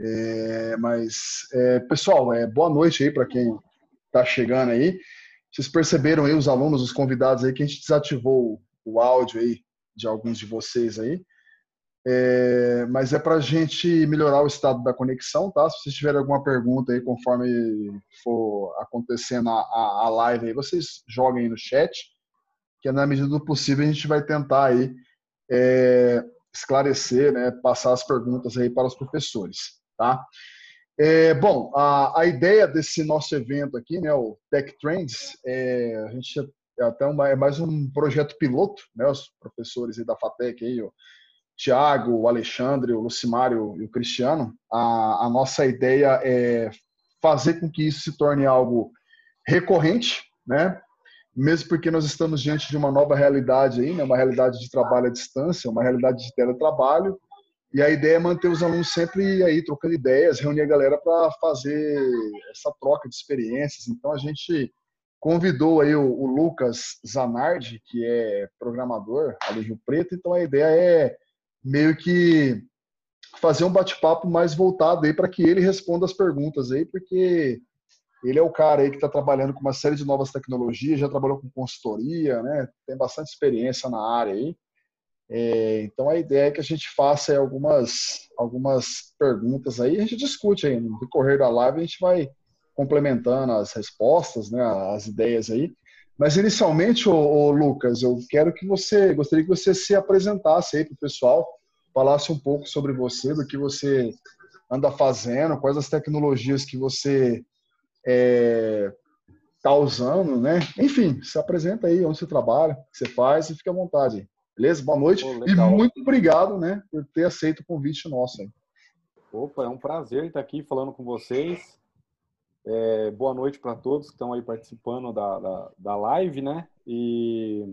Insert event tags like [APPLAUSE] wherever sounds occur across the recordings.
É, mas, é, pessoal, é, boa noite aí para quem está chegando aí. Vocês perceberam aí, os alunos, os convidados aí, que a gente desativou o áudio aí de alguns de vocês aí. É, mas é para a gente melhorar o estado da conexão, tá? Se vocês tiverem alguma pergunta aí, conforme for acontecendo a, a, a live aí, vocês joguem aí no chat, que na medida do possível a gente vai tentar aí é, esclarecer, né, passar as perguntas aí para os professores, tá? É, bom, a, a ideia desse nosso evento aqui, né, o Tech Trends, é, a gente é até uma, é mais um projeto piloto, né, os professores da FATEC aí, o Tiago, o Alexandre, o Lucimário e o Cristiano, a, a nossa ideia é fazer com que isso se torne algo recorrente, né, mesmo porque nós estamos diante de uma nova realidade aí, né, uma realidade de trabalho à distância, uma realidade de teletrabalho, e a ideia é manter os alunos sempre aí trocando ideias, reunir a galera para fazer essa troca de experiências. Então a gente convidou aí o, o, Lucas Zanardi, que é programador ali Rio Preto. Então a ideia é meio que fazer um bate-papo mais voltado aí para que ele responda as perguntas aí, porque ele é o cara aí que está trabalhando com uma série de novas tecnologias, já trabalhou com consultoria, né? Tem bastante experiência na área aí. É, então a ideia é que a gente faça algumas, algumas perguntas aí, a gente discute aí no decorrer da live, a gente vai complementando as respostas, né, as ideias aí. Mas inicialmente, o Lucas, eu quero que você, gostaria que você se apresentasse aí para o pessoal, falasse um pouco sobre você, do que você anda fazendo, quais as tecnologias que você está é, usando, né? Enfim, se apresenta aí onde você trabalha, o que você faz e fique à vontade. Beleza? Boa noite e muito obrigado, né, por ter aceito o convite nosso. Aí. Opa, é um prazer estar aqui falando com vocês. É, boa noite para todos que estão aí participando da, da, da, live, né? E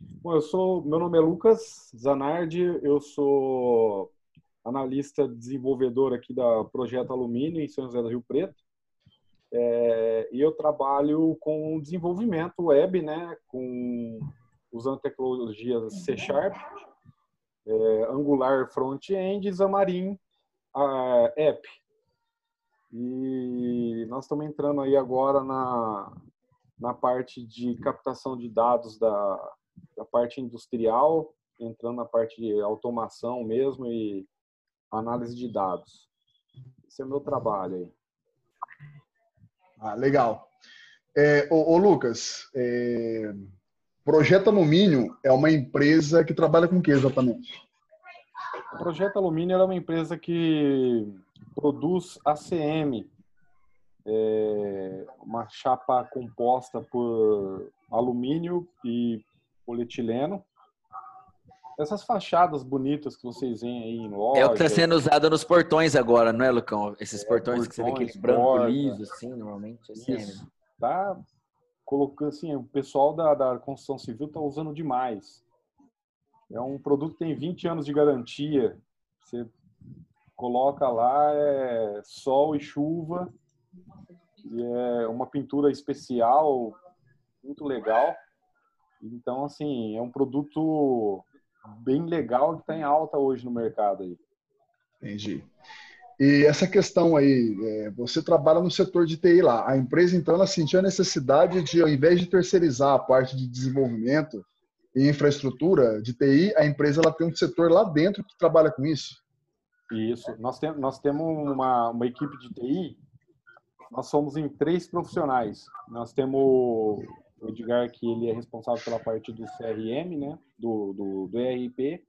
bom, eu sou, meu nome é Lucas Zanardi, eu sou analista desenvolvedor aqui da Projeto Alumínio em São José do Rio Preto. É, e eu trabalho com desenvolvimento web, né? Com usando tecnologias C Sharp, é, Angular Front-End e Xamarin App. E nós estamos entrando aí agora na, na parte de captação de dados da, da parte industrial, entrando na parte de automação mesmo e análise de dados. Esse é o meu trabalho aí. Ah, legal. É, ô, ô Lucas, é, Projeto Alumínio é uma empresa que trabalha com o que exatamente? O Projeto Alumínio é uma empresa que produz ACM, é uma chapa composta por alumínio e polietileno. Essas fachadas bonitas que vocês veem aí em loja. É o que está sendo usado nos portões agora, não é, Lucão? Esses é, portões, portões, que você vê aqueles brancos lisos, assim, normalmente. Assim, Isso. Tá colocando assim, o pessoal da, da construção civil está usando demais. É um produto que tem 20 anos de garantia. Você coloca lá é sol e chuva e é uma pintura especial muito legal. Então, assim, é um produto bem legal que está em alta hoje no mercado aí. Entendi. E essa questão aí, é, você trabalha no setor de TI lá. A empresa, então, ela sentiu a necessidade de, ao invés de terceirizar a parte de desenvolvimento e infraestrutura de TI, a empresa ela tem um setor lá dentro que trabalha com isso. Isso. Nós, tem, nós temos uma, uma equipe de TI, nós somos em três profissionais. Nós temos o Edgar, que ele é responsável pela parte do CRM, né, do, do, do ERP,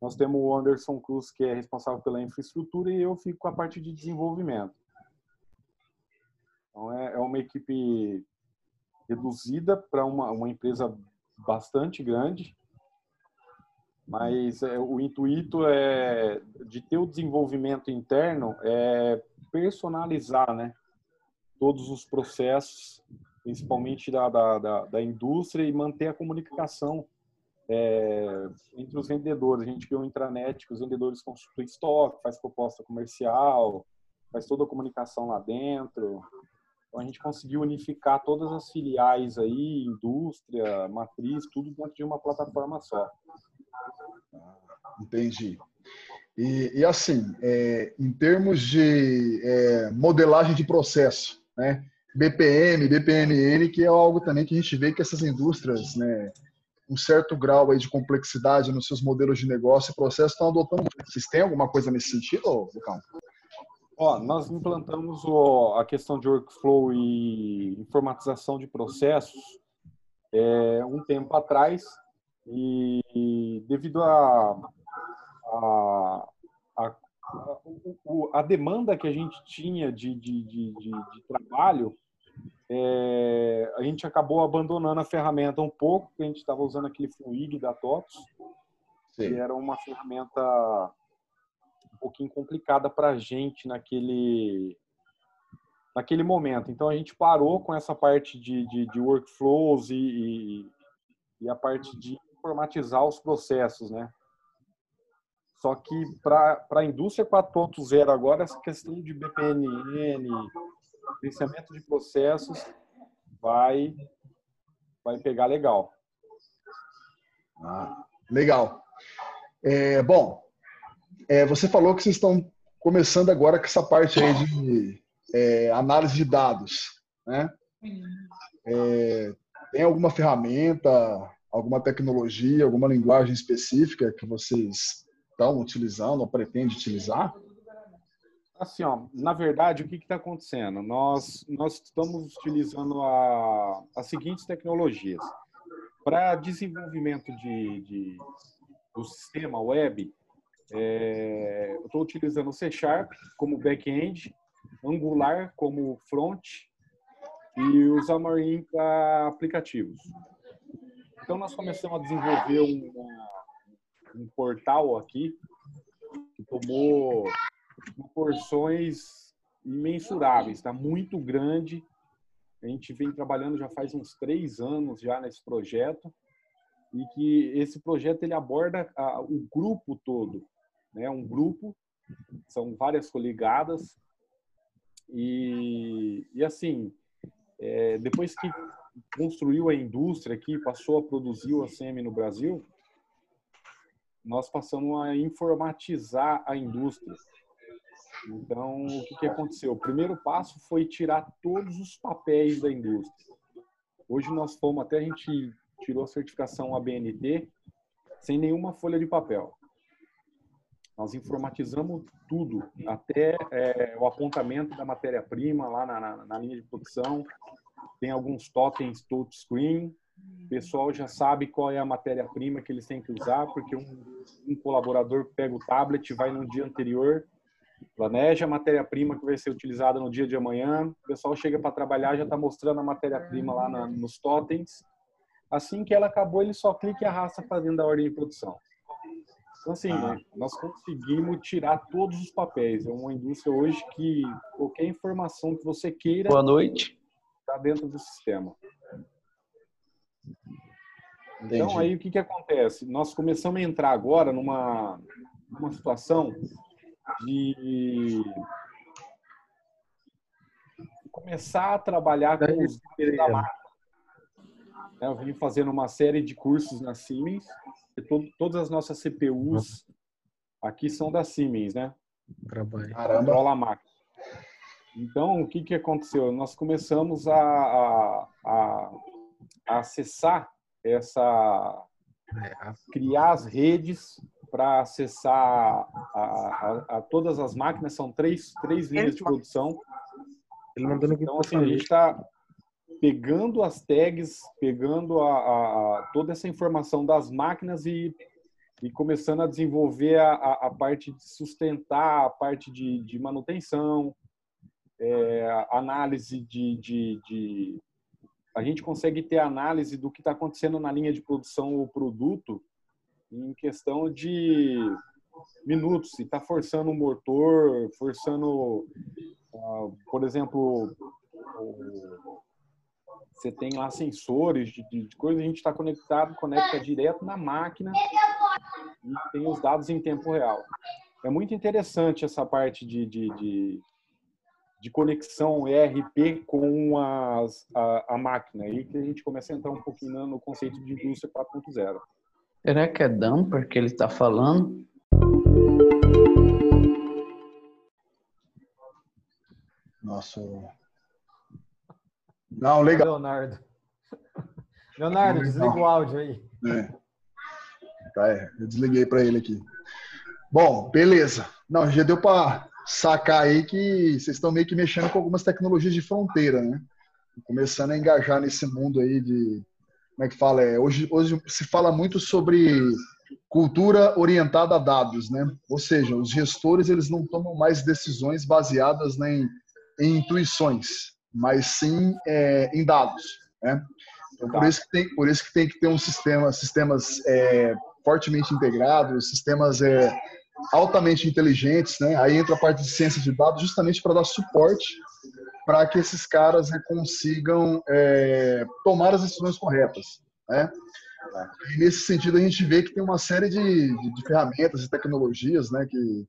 nós temos o Anderson Cruz, que é responsável pela infraestrutura, e eu fico com a parte de desenvolvimento. Então, é, é uma equipe reduzida para uma, uma empresa bastante grande, mas é, o intuito é de ter o desenvolvimento interno é personalizar, né, todos os processos, principalmente da, da, da, da indústria e manter a comunicação é, entre os vendedores. A gente criou um intranet que os vendedores consultam estoque, faz proposta comercial, faz toda a comunicação lá dentro. Então a gente conseguiu unificar todas as filiais aí, indústria, matriz, tudo dentro de uma plataforma só. Entendi. E, e assim, é, em termos de é, modelagem de processo, né? BPM, BPMN, que é algo também que a gente vê que essas indústrias, né, um certo grau aí de complexidade nos seus modelos de negócio e processo estão adotando. Vocês têm alguma coisa nesse sentido, Lucão? Ó, nós implantamos o, a questão de workflow e informatização de processos é, um tempo atrás e devido a, a, a, a, demanda que a gente tinha de, de, de, de, de trabalho, é, a gente acabou abandonando a ferramenta um pouco, a gente estava usando aquele Fluig da TOTOS, que era uma ferramenta um pouquinho complicada para a gente naquele, naquele momento. Então a gente parou com essa parte de, de, de workflows e, e, e, a parte de informatizar os processos, né? Só que para a indústria 4.0 agora, essa questão de BPNN, gerenciamento de processos, vai, vai pegar legal. Ah, legal. É, bom, é, você falou que vocês estão começando agora com essa parte aí de é, análise de dados, né? É, tem alguma ferramenta, alguma tecnologia, alguma linguagem específica que vocês estão utilizando ou pretendem utilizar? Assim, ó, na verdade, o que está acontecendo? Nós, nós estamos utilizando a, as seguintes tecnologias. Para desenvolvimento de, de, do sistema web, é, eu estou utilizando o C Sharp como back-end, Angular como front e o Xamarin para aplicativos. Então, nós começamos a desenvolver um, um portal aqui que tomou proporções imensuráveis, está muito grande. A gente vem trabalhando já faz uns três anos já nesse projeto e que esse projeto ele aborda a, o grupo todo, né? Um grupo são várias coligadas e, e assim é, depois que construiu a indústria aqui, passou a produzir o ACM no Brasil, nós passamos a informatizar a indústria. Então, o que, que aconteceu? O primeiro passo foi tirar todos os papéis da indústria. Hoje nós fomos, até a gente tirou a certificação ABNT sem nenhuma folha de papel. Nós informatizamos tudo, até é, o apontamento da matéria-prima lá na, na, na, linha de produção. Tem alguns totens touchscreen. O pessoal já sabe qual é a matéria-prima que eles têm que usar, porque um, um colaborador pega o tablet, vai no dia anterior, planeja a matéria-prima que vai ser utilizada no dia de amanhã, o pessoal chega para trabalhar já está mostrando a matéria-prima lá na, nos totens. Assim que ela acabou, ele só clica e arrasta para dentro da ordem de produção. Então, assim, ah. nós conseguimos tirar todos os papéis. É uma indústria hoje que qualquer informação que você queira. Boa noite. Está dentro do sistema. Entendi. Então, aí o que, que acontece? Nós começamos a entrar agora numa, numa situação de começar a trabalhar com os da marca. Eu vim fazendo uma série de cursos na Siemens. To, todas as nossas CPUs aqui são da Siemens, né? Trabalho. Controla a máquina. Então, o que, que aconteceu? Nós começamos a, a, a, a acessar essa... É, criar as redes para acessar a, a, a, todas as máquinas, são três, três linhas de produção. Então, assim, a gente está pegando as tags, pegando a, a, toda essa informação das máquinas e, e começando a desenvolver a, a, parte de sustentar, a parte de, de manutenção, é, análise de, de, de, A gente consegue ter análise do que está acontecendo na linha de produção ou produto em questão de minutos, se está forçando o motor, forçando, uh, por exemplo, você tem lá sensores de, de, de coisa, a gente está conectado, conecta direto na máquina e tem os dados em tempo real. É muito interessante essa parte de, de, de, de conexão ERP com as, a, a máquina, aí que a gente começa a entrar um pouquinho no conceito de indústria 4.0. Será que é dumper que ele está falando? Nossa. Não, legal. Leonardo. [LAUGHS] Leonardo, desliga o áudio aí. É. Tá, é. Eu desliguei para ele aqui. Bom, beleza. Não, já deu para sacar aí que vocês estão meio que mexendo com algumas tecnologias de fronteira, né? Começando a engajar nesse mundo aí de. Como é que fala? É, hoje, hoje se fala muito sobre cultura orientada a dados, né? Ou seja, os gestores eles não tomam mais decisões baseadas em, em intuições, mas sim é, em dados, né? Então, por isso que tem, por isso que tem que ter um sistema, sistemas é, fortemente integrados, sistemas é, altamente inteligentes, né? Aí entra a parte de ciência de dados justamente para dar suporte para que esses caras né, consigam é, tomar as decisões corretas, né? E nesse sentido a gente vê que tem uma série de, de, de ferramentas e tecnologias, né, que,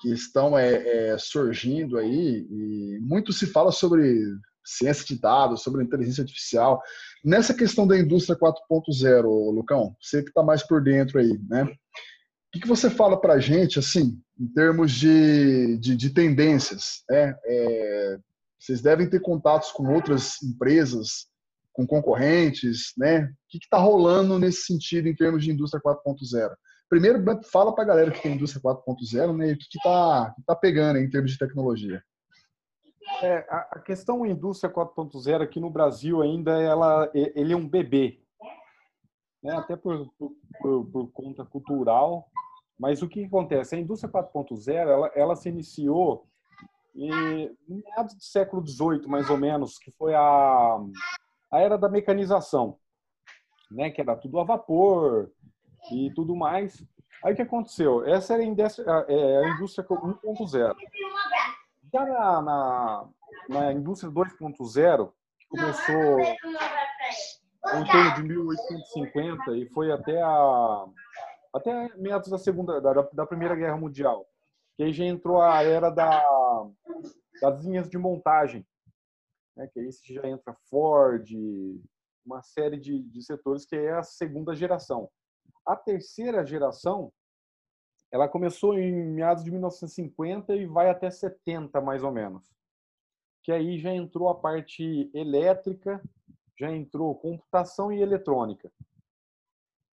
que estão é, é, surgindo aí e muito se fala sobre ciência de dados, sobre inteligência artificial. Nessa questão da indústria 4.0, Lucão, você que está mais por dentro aí, né? O que, você fala para a gente, assim, em termos de, de, de tendências? Né? É, vocês devem ter contatos com outras empresas, com concorrentes, né? O que está rolando nesse sentido em termos de indústria 4.0? Primeiro, fala para a galera que tem indústria 4.0, né? O que está tá pegando em termos de tecnologia? É, a questão indústria 4.0 aqui no Brasil ainda ela, ele é um bebê, né? até por, por, por conta cultural. Mas o que acontece? A indústria 4.0 ela, ela se iniciou em meados do século XVIII, mais ou menos, que foi a, a era da mecanização, né? que era tudo a vapor e tudo mais. Aí o que aconteceu? Essa era a indústria, é, a indústria 1.0. Já na, na, na indústria 2.0, que começou em torno de 1850 e foi até a até meados da segunda da, da primeira guerra mundial que aí já entrou a era da das linhas de montagem né que aí já entra Ford uma série de, de setores que é a segunda geração a terceira geração ela começou em meados de 1950 e vai até 70 mais ou menos que aí já entrou a parte elétrica já entrou computação e eletrônica.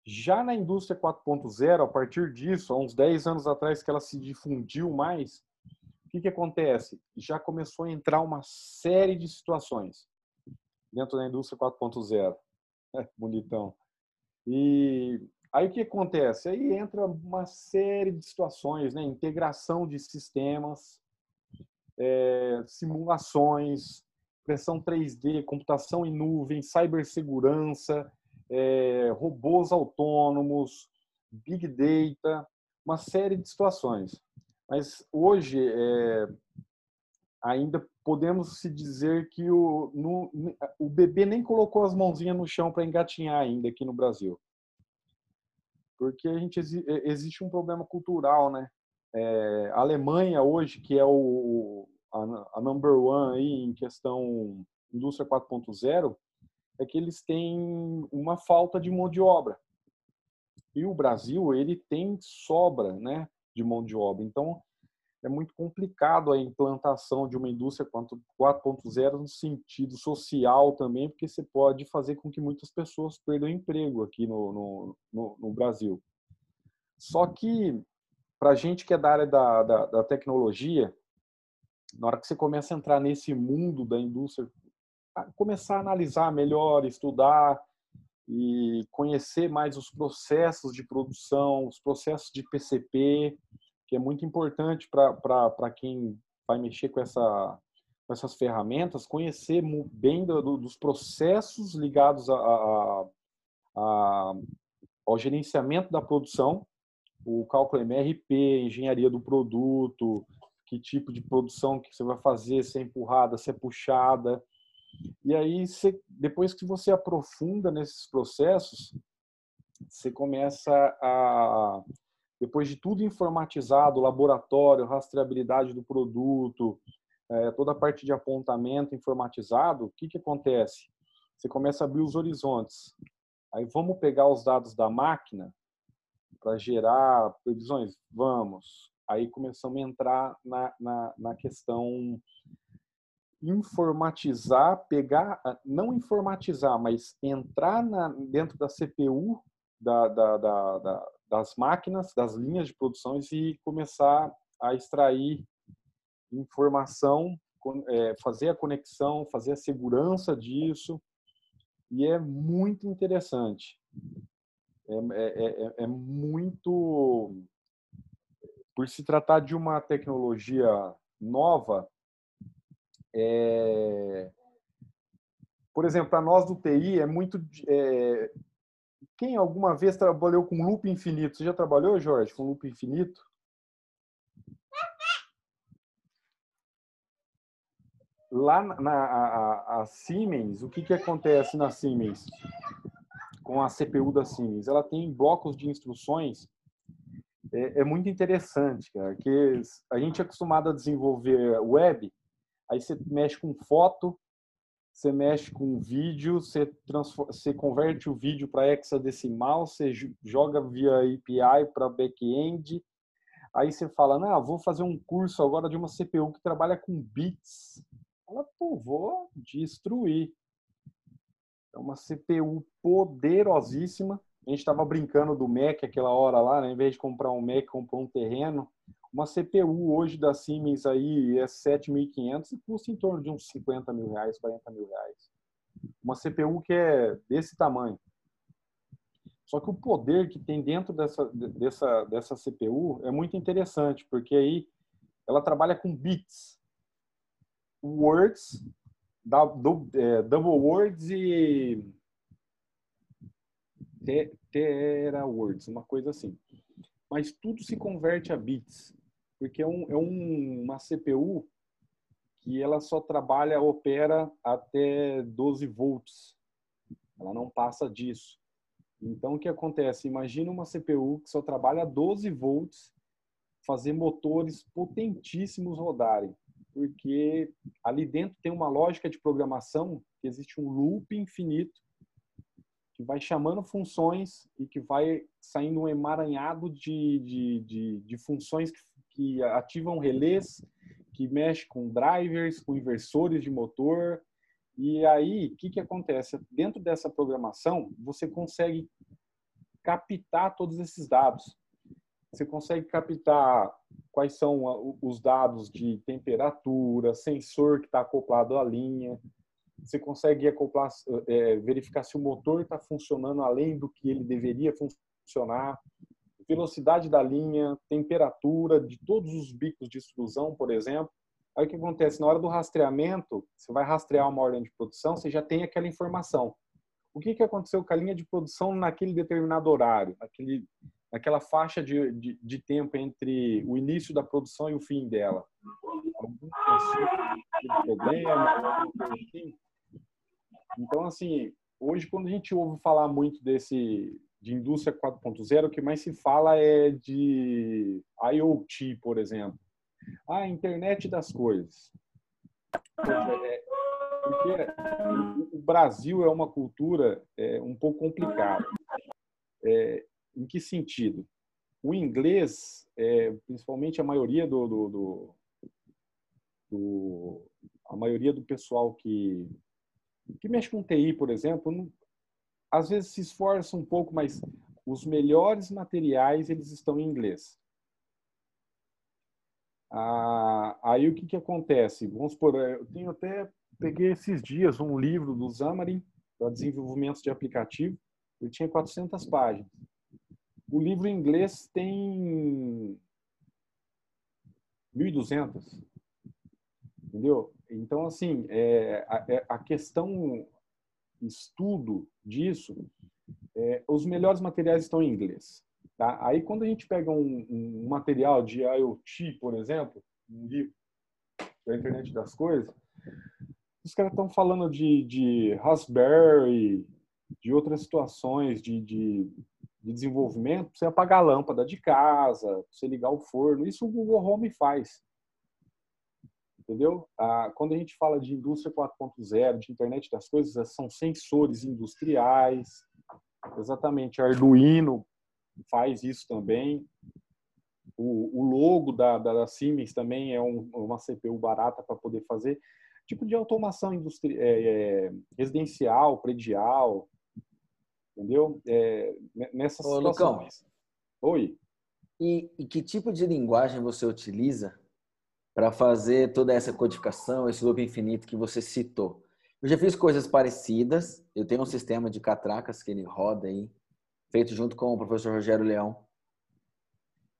Já na indústria 4.0, a partir disso, há uns 10 anos atrás que ela se difundiu mais, o que, que acontece? Já começou a entrar uma série de situações dentro da indústria 4.0. [LAUGHS] É, bonitão. E aí o que acontece? Aí entra uma série de situações, né? Integração de sistemas, é, simulações, impressão 3D, computação em nuvem, cibersegurança, é, robôs autônomos, big data, uma série de situações. Mas hoje é, ainda podemos se dizer que o, no, o bebê nem colocou as mãozinhas no chão para engatinhar ainda aqui no Brasil. Porque a gente existe um problema cultural, né? É, a Alemanha hoje, que é o, a, a number one aí em questão indústria 4.0 é que eles têm uma falta de mão de obra. E o Brasil, ele tem sobra né, de mão de obra. Então, é muito complicado a implantação de uma indústria 4.0 no sentido social também, porque você pode fazer com que muitas pessoas perdam emprego aqui no, no, no, no Brasil. Só que, para a gente que é da área da, da, da tecnologia, na hora que você começa a entrar nesse mundo da indústria, começar a analisar melhor, estudar e conhecer mais os processos de produção, os processos de PCP, que é muito importante para quem vai mexer com, essa, com essas ferramentas, conhecer bem do, do, dos processos ligados a, a, a, ao gerenciamento da produção, o cálculo MRP, engenharia do produto, que tipo de produção que você vai fazer, se é empurrada, se é puxada. E aí, você, depois que você aprofunda nesses processos, você começa a, depois de tudo informatizado, laboratório, rastreabilidade do produto, é, toda a parte de apontamento informatizado, o que, que acontece? Você começa a abrir os horizontes. Aí vamos pegar os dados da máquina para gerar previsões? Vamos. Aí começamos a entrar na, na, na questão informatizar, pegar, ah, não informatizar, mas entrar na, dentro da CPU da, da, da, das máquinas, das linhas de produções e começar a extrair informação, é, fazer a conexão, fazer a segurança disso. E é muito interessante. É, é, é, é muito. Por se tratar de uma tecnologia nova, é... Por exemplo, para nós do TI é muito. É... Quem alguma vez trabalhou com loop infinito? Você já trabalhou, Jorge, com loop infinito? Lá na a, a Siemens, o que, que acontece na Siemens? Com a CPU da Siemens? Ela tem blocos de instruções é, é, muito interessante, cara, que a gente é acostumado a desenvolver web Aí você mexe com foto, você mexe com vídeo, você, você converte o vídeo para hexadecimal, você joga via API para back-end. Aí você fala, não, vou fazer um curso agora de uma CPU que trabalha com bits. Ela, pô, vou destruir. É uma CPU poderosíssima. A gente estava brincando do Mac aquela hora lá, né? em vez de comprar um Mac, comprou um terreno. Uma CPU hoje da Siemens aí é 7.500 e custa em torno de uns 50 mil reais, 40 mil reais. Uma CPU que é desse tamanho. Só que o poder que tem dentro dessa, dessa, dessa CPU é muito interessante, porque aí ela trabalha com bits, words, é, double words e tera words, uma coisa assim. Mas tudo se converte a bits porque é, um, é um, uma CPU que ela só trabalha, opera até 12 volts. Ela não passa disso. Então, o que acontece? Imagina uma CPU que só trabalha a 12 volts fazer motores potentíssimos rodarem. Porque ali dentro tem uma lógica de programação que existe um loop infinito que vai chamando funções e que vai saindo um emaranhado de, de, de, de funções que que ativam relés, que mexe com drivers, com inversores de motor. E aí, o que, que acontece? Dentro dessa programação, você consegue captar todos esses dados. Você consegue captar quais são os dados de temperatura, sensor que está acoplado à linha. Você consegue acoplar, é, verificar se o motor está funcionando além do que ele deveria funcionar velocidade da linha, temperatura de todos os bicos de extrusão, por exemplo. Aí o que acontece? Na hora do rastreamento, você vai rastrear uma ordem de produção, você já tem aquela informação. O que, que aconteceu com a linha de produção naquele determinado horário, naquele, naquela faixa de, de, de tempo entre o início da produção e o fim dela? Algum problema? Então, assim, hoje quando a gente ouve falar muito desse de indústria 4.0, o que mais se fala é de IoT, por exemplo. A internet das coisas. É, porque o Brasil é uma cultura é, um pouco complicada. É, em que sentido? O inglês, é, principalmente a maioria do, do, do, do, a maioria do pessoal que que mexe com TI, por exemplo, não, às vezes se esforça um pouco, mas os melhores materiais eles estão em inglês. Ah, aí o que, que acontece? Vamos por, eu tenho até peguei esses dias um livro do Xamarin para desenvolvimento de aplicativo. Ele tinha 400 páginas. O livro em inglês tem 1.200. Entendeu? Então, assim, é, a, é, a questão estudo disso, é, os melhores materiais estão em inglês. Tá? Aí, quando a gente pega um, um material de IoT, por exemplo, um livro da internet das coisas, os caras estão falando de, de Raspberry, de outras situações de, de, de desenvolvimento, você apagar a lâmpada de casa, você ligar o forno, isso o Google Home faz entendeu? Ah, quando a gente fala de indústria 4.0, de internet das coisas, são sensores industriais, exatamente, Arduino faz isso também. O, o logo da, da, Siemens também é um, uma CPU barata para poder fazer. Tipo de automação industri é, é, residencial, predial, entendeu? É, nessas Ô, situações. Lucão, Oi. E, e que tipo de linguagem você utiliza para fazer toda essa codificação, esse loop infinito que você citou? Eu já fiz coisas parecidas. Eu tenho um sistema de catracas que ele roda aí, feito junto com o professor Rogério Leão.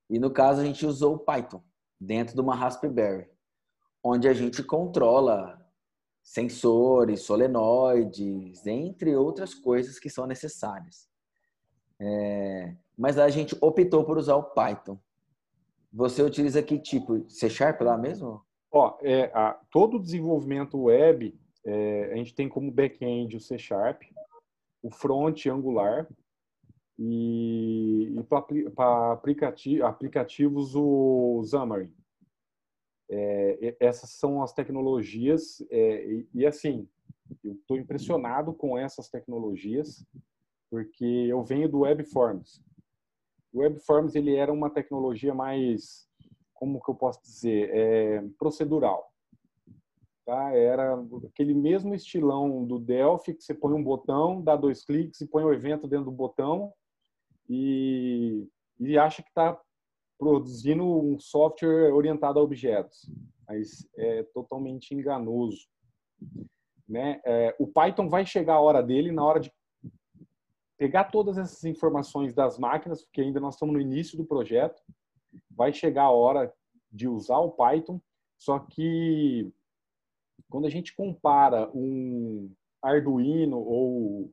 E no caso a gente usou o Python dentro de uma Raspberry, onde a gente controla sensores, solenoides, entre outras coisas que são necessárias. É... mas a gente optou por usar o Python. Você utiliza que tipo? C Sharp lá mesmo? Ó, é, a, todo o desenvolvimento web é, a gente tem como back-end o C Sharp, o front Angular e, e para aplicati aplicativos o Xamarin. É, essas são as tecnologias é, e, e, assim, eu estou impressionado com essas tecnologias porque eu venho do WebForms. O WebForms ele era uma tecnologia mais, como que eu posso dizer, é, procedural. Tá? Era aquele mesmo estilão do Delphi, que você põe um botão, dá dois cliques e põe o evento dentro do botão e, e acha que está produzindo um software orientado a objetos. Mas é totalmente enganoso. Né? É, o Python vai chegar a hora dele, na hora de pegar todas essas informações das máquinas, porque ainda nós estamos no início do projeto, vai chegar a hora de usar o Python, só que quando a gente compara um Arduino ou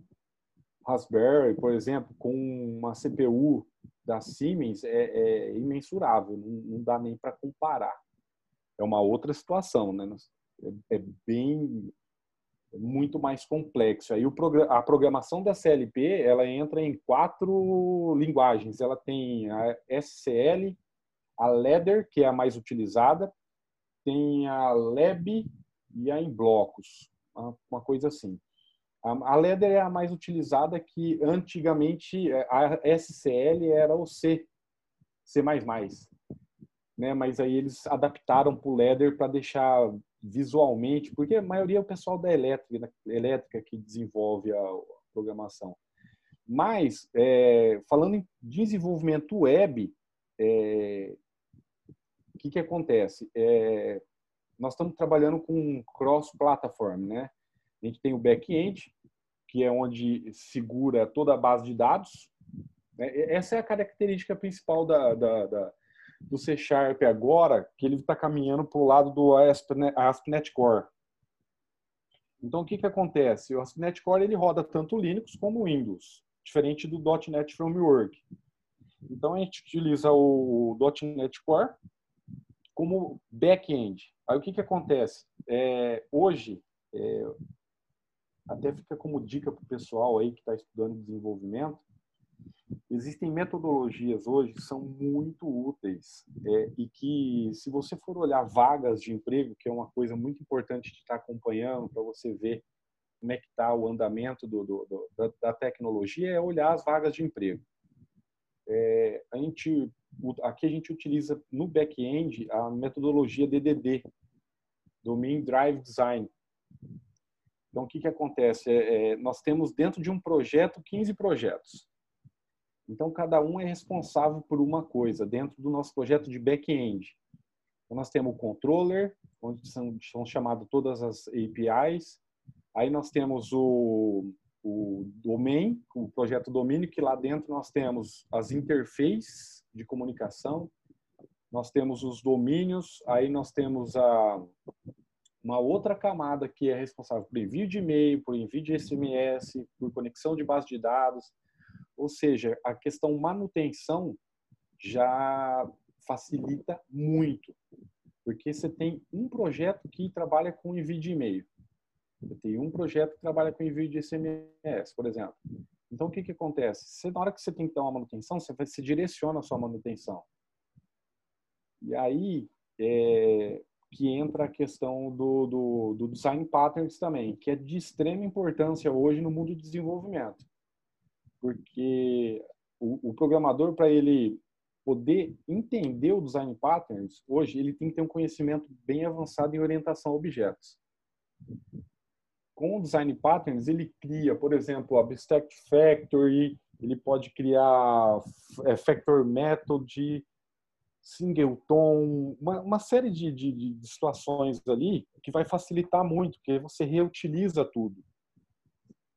Raspberry, por exemplo, com uma CPU da Siemens, é, é imensurável, não, não, dá nem para comparar. É uma outra situação, né? É, é bem muito mais complexo. Aí o, a programação da CLP ela entra em quatro linguagens. Ela tem a SCL, a Ladder, que é a mais utilizada, tem a Lab e a em blocos, uma coisa assim. A Leder é a mais utilizada que antigamente é, a SCL era o C, C++, né? Mas aí eles adaptaram para o Leder para deixar visualmente, porque a maioria é o pessoal da elétrica, elétrica que desenvolve a programação. Mas, é, falando em desenvolvimento web, é, o que, que acontece? É, nós estamos trabalhando com cross-platform, né? A gente tem o back-end, que é onde segura toda a base de dados. Né? Essa é a característica principal da, da, da do C Sharp agora, que ele está caminhando para o lado do ASP.NET Core. Então, o que, que acontece? O ASP.NET Core ele roda tanto Linux como Windows, diferente do .NET Framework. Então, a gente utiliza o .NET Core como back-end. Aí o que, que acontece? É, hoje, é, até fica como dica para o pessoal aí que está estudando desenvolvimento, existem metodologias hoje que são muito úteis é, e que, se você for olhar vagas de emprego, que é uma coisa muito importante de estar acompanhando para você ver como é que está o andamento do, do, do, da, da, tecnologia, é olhar as vagas de emprego. É, a gente aqui a gente utiliza no back-end a metodologia DDD, Domain Drive Design. Então, o que, que acontece? É, é, nós temos dentro de um projeto 15 projetos. Então, cada um é responsável por uma coisa dentro do nosso projeto de back-end. Então, nós temos o controller, onde são, são chamadas todas as APIs. Aí nós temos o, o domain, o projeto domínio, que lá dentro nós temos as interfaces de comunicação, nós temos os domínios, aí nós temos a, uma outra camada que é responsável por envio de e-mail, por envio de SMS, por conexão de base de dados, ou seja, a questão manutenção já facilita muito, porque você tem um projeto que trabalha com envio de e-mail, você tem um projeto que trabalha com envio de SMS, por exemplo. Então, o que, que acontece? Você, na hora que você tem que dar uma manutenção, você, você direciona a sua manutenção. E aí é, que entra a questão do, do, do design patterns também, que é de extrema importância hoje no mundo do desenvolvimento. Porque o, o programador, para ele poder entender o design patterns, hoje ele tem que ter um conhecimento bem avançado em orientação a objetos. Com o design patterns, ele cria, por exemplo, Abstract Factory, ele pode criar é, Factor Method, Singleton, uma, uma série de, de, de situações ali que vai facilitar muito, porque você reutiliza tudo.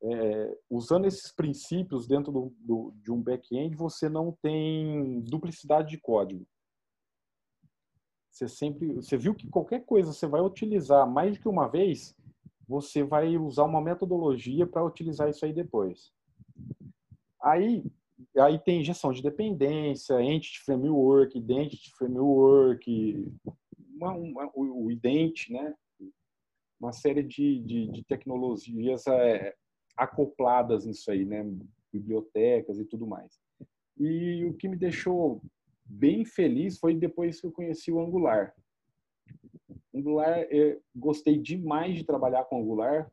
É, usando esses princípios dentro do, do, de um back-end, você não tem duplicidade de código. Você sempre, você viu que qualquer coisa você vai utilizar mais de que uma vez, você vai usar uma metodologia para utilizar isso aí depois. Aí, aí tem injeção de dependência, Entity Framework, Identity Framework, uma, uma, o, o ident, né? Uma série de, de, de tecnologias é, acopladas nisso aí, né? Bibliotecas e tudo mais. E o que me deixou bem feliz foi depois que eu conheci o Angular. Angular, gostei demais de trabalhar com Angular.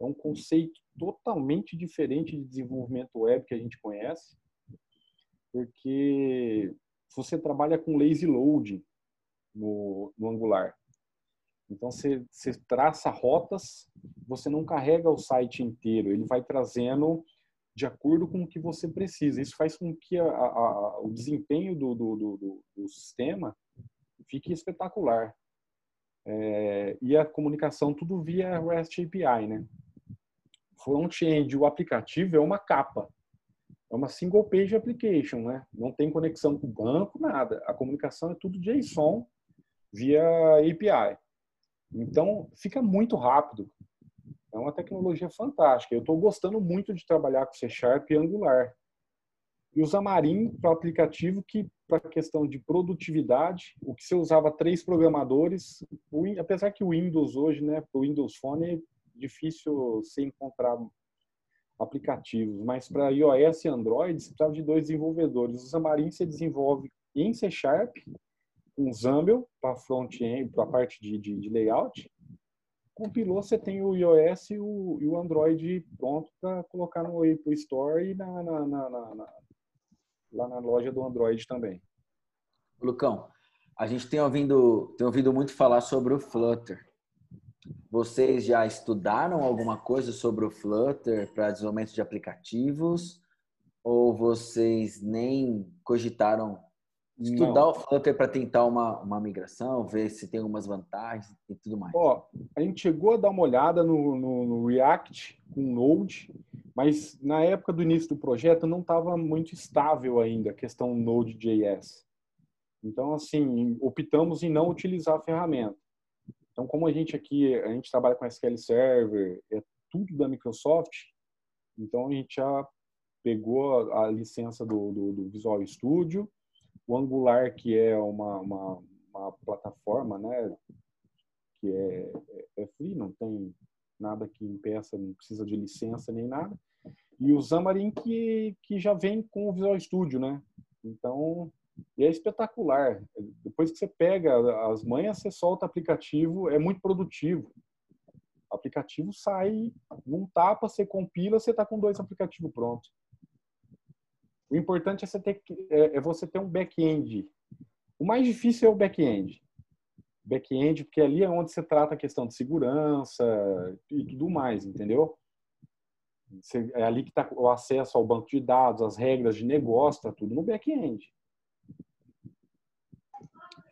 É um conceito totalmente diferente de desenvolvimento web que a gente conhece, porque você trabalha com lazy load no, no Angular. Então você, você traça rotas, você não carrega o site inteiro, ele vai trazendo de acordo com o que você precisa. Isso faz com que a, a, o desempenho do, do, do, do, sistema fique espetacular. É, e a comunicação tudo via REST API, né? Front-end, o aplicativo é uma capa. É uma single page application, né? Não tem conexão com o banco, nada. A comunicação é tudo JSON via API. Então, fica muito rápido. É uma tecnologia fantástica. Eu estou gostando muito de trabalhar com C Sharp e Angular. E o Xamarin para aplicativo que, para questão de produtividade, o que você usava três programadores, o, apesar que o Windows hoje, né, o Windows Phone, é difícil você encontrar aplicativos, mas para iOS e Android, você precisava de dois desenvolvedores. O Xamarin você desenvolve em C Sharp, com Xaml para front-end, para a parte de, de, de layout, compilou, você tem o iOS e o, e o Android pronto para colocar no Apple Store e na, na, na, na, lá na loja do Android também. Lucão, a gente tem ouvido, tem ouvido muito falar sobre o Flutter. Vocês já estudaram alguma coisa sobre o Flutter para desenvolvimento de aplicativos? Ou vocês nem cogitaram estudar Não. o Flutter para tentar uma, uma migração, ver se tem algumas vantagens e tudo mais? Ó, a gente chegou a dar uma olhada no, no, no React com Node, mas na época do início do projeto não estava muito estável ainda a questão Node.js. Então, assim, optamos em não utilizar a ferramenta. Então, como a gente aqui, a gente trabalha com SQL Server, é tudo da Microsoft, então a gente já pegou a, a licença do, do, do Visual Studio o Angular, que é uma, uma, uma plataforma, né, que é, é, é free, não tem nada que impeça, não precisa de licença nem nada. E o Xamarin que, que já vem com o Visual Studio, né? Então, é espetacular. Depois que você pega as manhas, você solta o aplicativo, é muito produtivo. O aplicativo sai num tapa, você compila, você está com dois aplicativos prontos. O importante é você ter, é, é você ter um back-end. O mais difícil é o back-end. Back-end, porque ali é onde você trata a questão de segurança e tudo mais, entendeu? Você, é ali que está o acesso ao banco de dados, as regras de negócio, está tudo no back-end.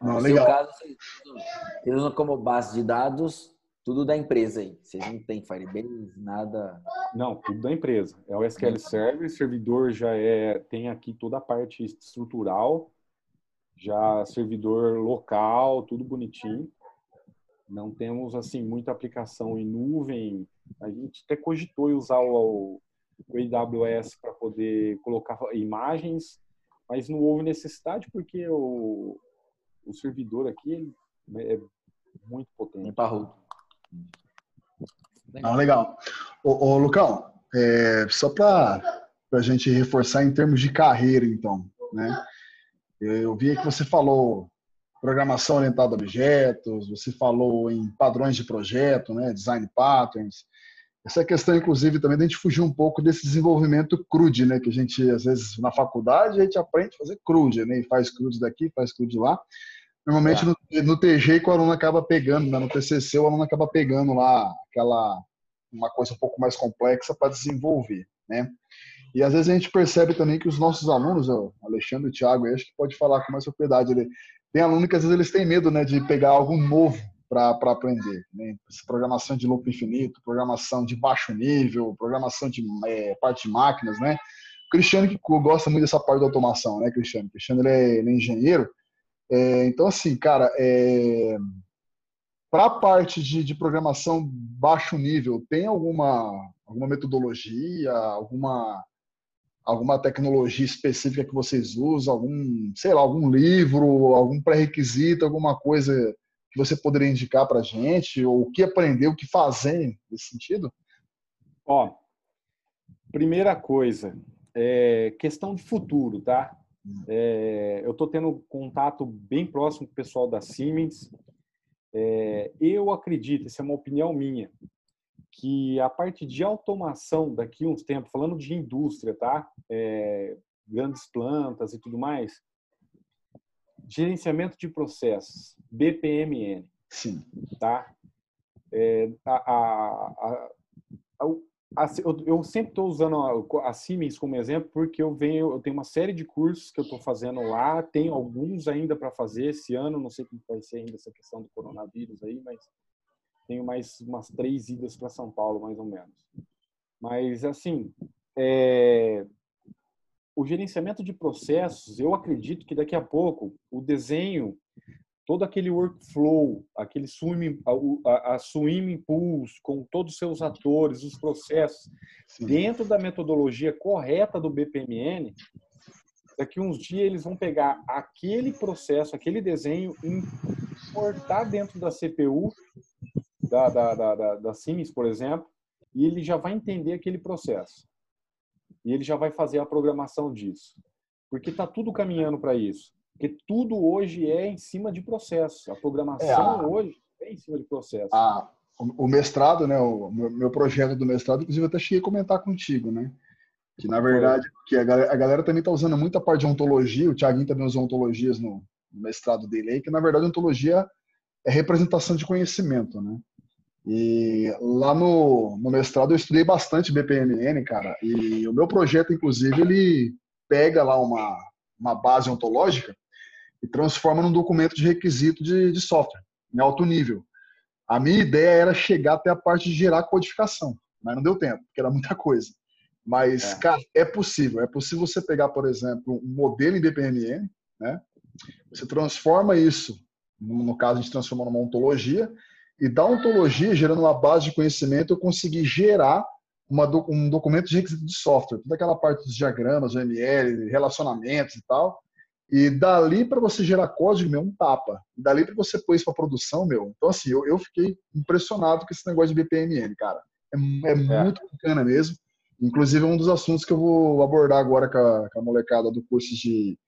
No legal. seu caso, vocês usam como base de dados tudo da empresa aí. Vocês não tem Firebase, nada. Não, tudo da empresa. É o SQL Server, servidor já é tem aqui toda a parte estrutural, já servidor local, tudo bonitinho. Não temos assim muita aplicação em nuvem. A gente até cogitou usar o, o AWS para poder colocar imagens, mas não houve necessidade porque o, o servidor aqui é muito potente. É parrudo. Legal. Não, legal. Ô, ô Lucão, é, só para a gente reforçar em termos de carreira, então, né? Eu vi que você falou programação orientada a objetos, você falou em padrões de projeto, né? Design patterns. essa questão, inclusive, também da gente fugir um pouco desse desenvolvimento crude, né? Que a gente, às vezes, na faculdade, a gente aprende a fazer crude, né? E faz crude daqui, faz crude lá. Normalmente, é. no, no TG, que o aluno acaba pegando, né? no TCC, o aluno acaba pegando lá aquela uma coisa um pouco mais complexa para desenvolver, né? E às vezes a gente percebe também que os nossos alunos, o Alexandre e o Thiago, acho que pode falar com mais propriedade, ele, tem aluno que às vezes eles têm medo né, de pegar algo novo para aprender. Né? Programação de loop infinito, programação de baixo nível, programação de é, parte de máquinas, né? O Cristiano que gosta muito dessa parte da automação, né, Cristiano? O Cristiano ele é, ele é engenheiro. É, então, assim, cara, é, para a parte de, de programação baixo nível, tem alguma, alguma metodologia, alguma alguma tecnologia específica que vocês usam, algum, sei lá, algum livro, algum pré-requisito, alguma coisa que você poderia indicar para a gente, ou o que aprender, o que fazer nesse sentido? Ó, primeira coisa, é questão de futuro, tá? É, eu estou tendo contato bem próximo com o pessoal da Siemens. É, eu acredito, essa é uma opinião minha, que a parte de automação daqui a uns tempos, falando de indústria, tá? É, grandes plantas e tudo mais, gerenciamento de processos, BPMN, sim, tá? É, a, a, a, eu, eu, sempre estou usando a, Siemens como exemplo porque eu venho, eu tenho uma série de cursos que eu estou fazendo lá, tenho alguns ainda para fazer esse ano, não sei como vai ser ainda essa questão do coronavírus aí, mas tenho mais umas três idas para São Paulo, mais ou menos. Mas, assim, é... o gerenciamento de processos, eu acredito que daqui a pouco o desenho, todo aquele workflow, aquele swimming, a, a swimming pools com todos os seus atores, os processos, Sim. dentro da metodologia correta do BPMN, daqui uns dias eles vão pegar aquele processo, aquele desenho, importar dentro da CPU da, da, da, da Siemens, por exemplo, e ele já vai entender aquele processo. E ele já vai fazer a programação disso. Porque está tudo caminhando para isso. Porque tudo hoje é em cima de processo. A programação é a... hoje é em cima de processo. A... O mestrado, né? O meu projeto do mestrado, inclusive, eu até cheguei a comentar contigo, né? Que na verdade, que a galera, a galera também está usando muita parte de ontologia, o Thiaguinho também usou ontologias no mestrado dele aí, que na verdade ontologia é representação de conhecimento, né? E lá no, no mestrado eu estudei bastante BPMN, cara. E o meu projeto, inclusive, ele pega lá uma, uma base ontológica e transforma num documento de requisito de, de software, em alto nível. A minha ideia era chegar até a parte de gerar codificação, mas não deu tempo, porque era muita coisa. Mas, é. cara, é possível. É possível você pegar, por exemplo, um modelo em BPMN, né? Você transforma isso, no caso a gente transforma numa ontologia, e da ontologia, gerando uma base de conhecimento, eu consegui gerar uma, um documento de requisito de software, toda aquela parte dos diagramas, OML, relacionamentos e tal. E dali para você gerar código, meu, um tapa. E dali para você pôr isso para produção, meu. Então, assim, eu, eu fiquei impressionado com esse negócio de BPMN, cara. É, é, é. muito bacana mesmo. Inclusive, é um dos assuntos que eu vou abordar agora com a, com a molecada do curso de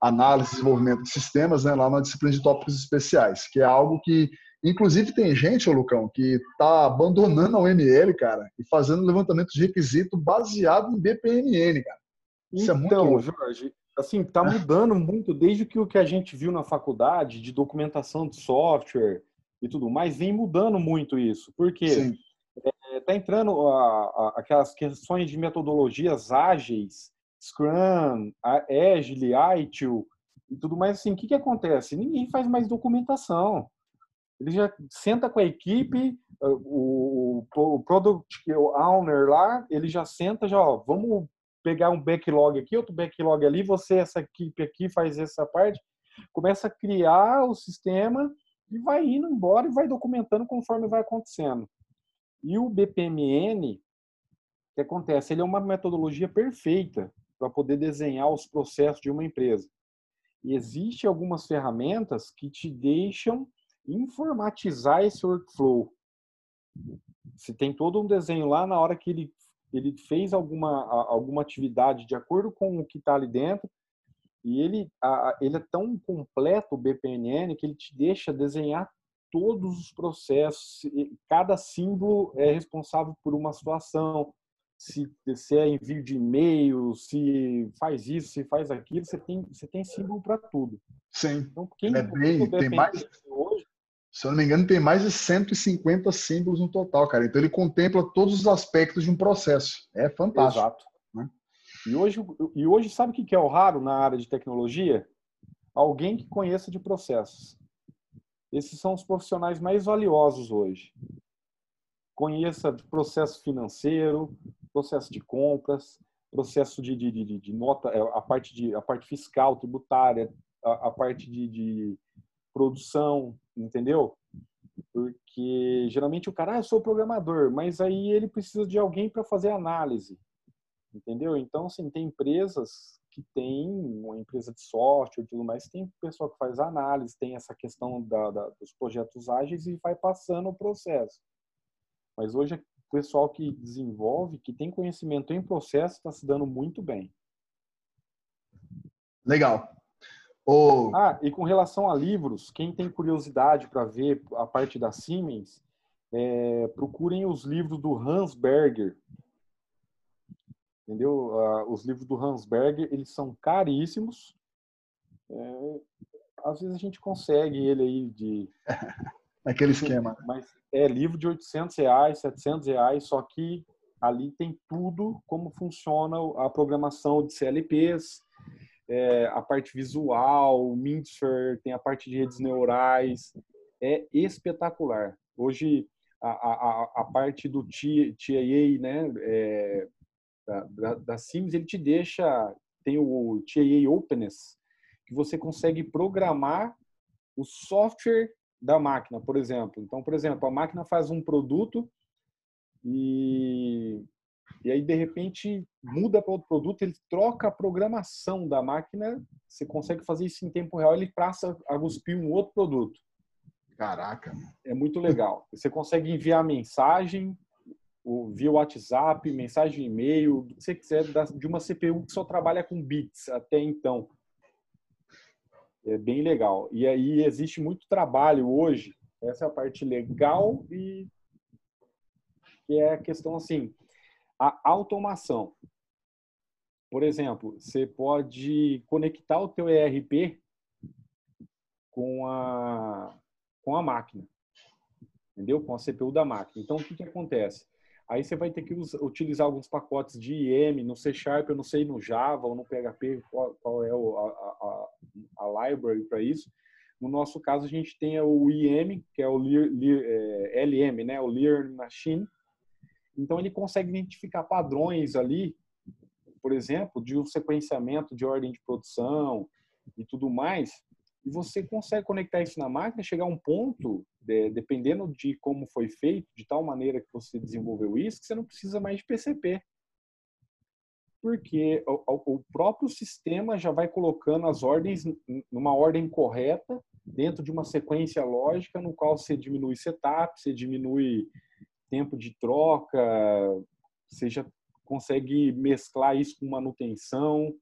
análise e desenvolvimento de sistemas, né, lá na disciplina de tópicos especiais, que é algo que Inclusive, tem gente, ô Lucão, que tá abandonando a UML, cara, e fazendo levantamento de requisito baseado em BPMN, cara. Isso é então, é Jorge, assim, tá mudando muito desde que o que a gente viu na faculdade de documentação de software e tudo mais, vem mudando muito isso. Porque Sim. É, tá entrando a, a, aquelas questões de metodologias ágeis, Scrum, Agile, ITIL e tudo mais assim. O que, que acontece? Ninguém faz mais documentação. Ele já senta com a equipe, ah, o, o product owner lá, ele já senta, já, ó, vamos pegar um backlog aqui, outro backlog ali, você, essa equipe aqui, faz essa parte, começa a criar o sistema e vai indo embora e vai documentando conforme vai acontecendo. E o BPMN, o que acontece? Ele é uma metodologia perfeita para poder desenhar os processos de uma empresa. E existem algumas ferramentas que te deixam informatizar esse workflow. Se tem todo um desenho lá na hora que ele, ele fez alguma, alguma atividade de acordo com o que está ali dentro, e ele, a, ele é tão completo, o BPNN, que ele te deixa desenhar todos os processos, cada símbolo é responsável por uma situação. Se, se é envio de e-mail, se faz isso, se faz aquilo, você tem, você tem símbolo para tudo. Sim. Então, quem é bem, tem mais, hoje, se eu não me engano, tem mais de 150 símbolos no total, cara. Então ele contempla todos os aspectos de um processo. É fantástico. Exato. Né? E, hoje, e hoje, sabe o que é o raro na área de tecnologia? Alguém que conheça de processos. Esses são os profissionais mais valiosos hoje. Conheça de processo financeiro, processo de compras, processo de, de, de, de nota, é, a parte, de, a parte fiscal, tributária, a, a parte de, de produção, entendeu? Porque geralmente o cara, ah, eu sou programador, mas aí ele precisa de alguém para fazer análise, entendeu? Então, assim, tem empresas que tem uma empresa de software e tudo mais, tem pessoal que faz análise, tem essa questão da, da, dos projetos ágeis e vai passando o processo. Mas hoje o pessoal que desenvolve, que tem conhecimento em processo, está se dando muito bem. Legal. O... Ah, e com relação a livros, quem tem curiosidade para ver a parte da Siemens, é, procurem os livros do Hans Berger, entendeu? Uh, os livros do Hans Berger, eles são caríssimos. É, às vezes a gente consegue ele aí de... [LAUGHS] Aquele esquema. Mas é livro de 800 reais, 700 reais, só que ali tem tudo como funciona a programação de CLPs, é, a parte visual, o Mintzer, tem a parte de redes neurais. É espetacular. Hoje, a, a, a parte do TIA, né, é, da, da, Sims, ele te deixa, tem o TIA Openness, que você consegue programar o software da máquina, por exemplo. Então, por exemplo, a máquina faz um produto e, e aí, de repente, muda para outro produto, ele troca a programação da máquina, você consegue fazer isso em tempo real, ele passa a cuspir um outro produto. Caraca. É muito legal. Você consegue enviar mensagem via WhatsApp, mensagem e-mail, o que você quiser, de uma CPU que só trabalha com bits até então. É bem legal. E aí existe muito trabalho hoje, essa é a parte legal e que é a questão assim, a automação. Por exemplo, você pode conectar o teu ERP com a com a máquina, entendeu? Com a CPU da máquina. Então, o que, que acontece? Aí você vai ter que utilizar alguns pacotes de IM no C Sharp, eu não sei no Java ou no PHP qual, qual é a, a, a library para isso. No nosso caso, a gente tem o IM, que é o é, LM, né? o Learn Machine. Então, ele consegue identificar padrões ali, por exemplo, de um sequenciamento de ordem de produção e tudo mais, e você consegue conectar isso na máquina, chegar a um ponto, de, dependendo de como foi feito, de tal maneira que você desenvolveu isso, que você não precisa mais de PCP. Porque o, próprio sistema já vai colocando as ordens numa ordem correta, dentro de uma sequência lógica, no qual você diminui setup, você diminui tempo de troca, você já consegue mesclar isso com manutenção.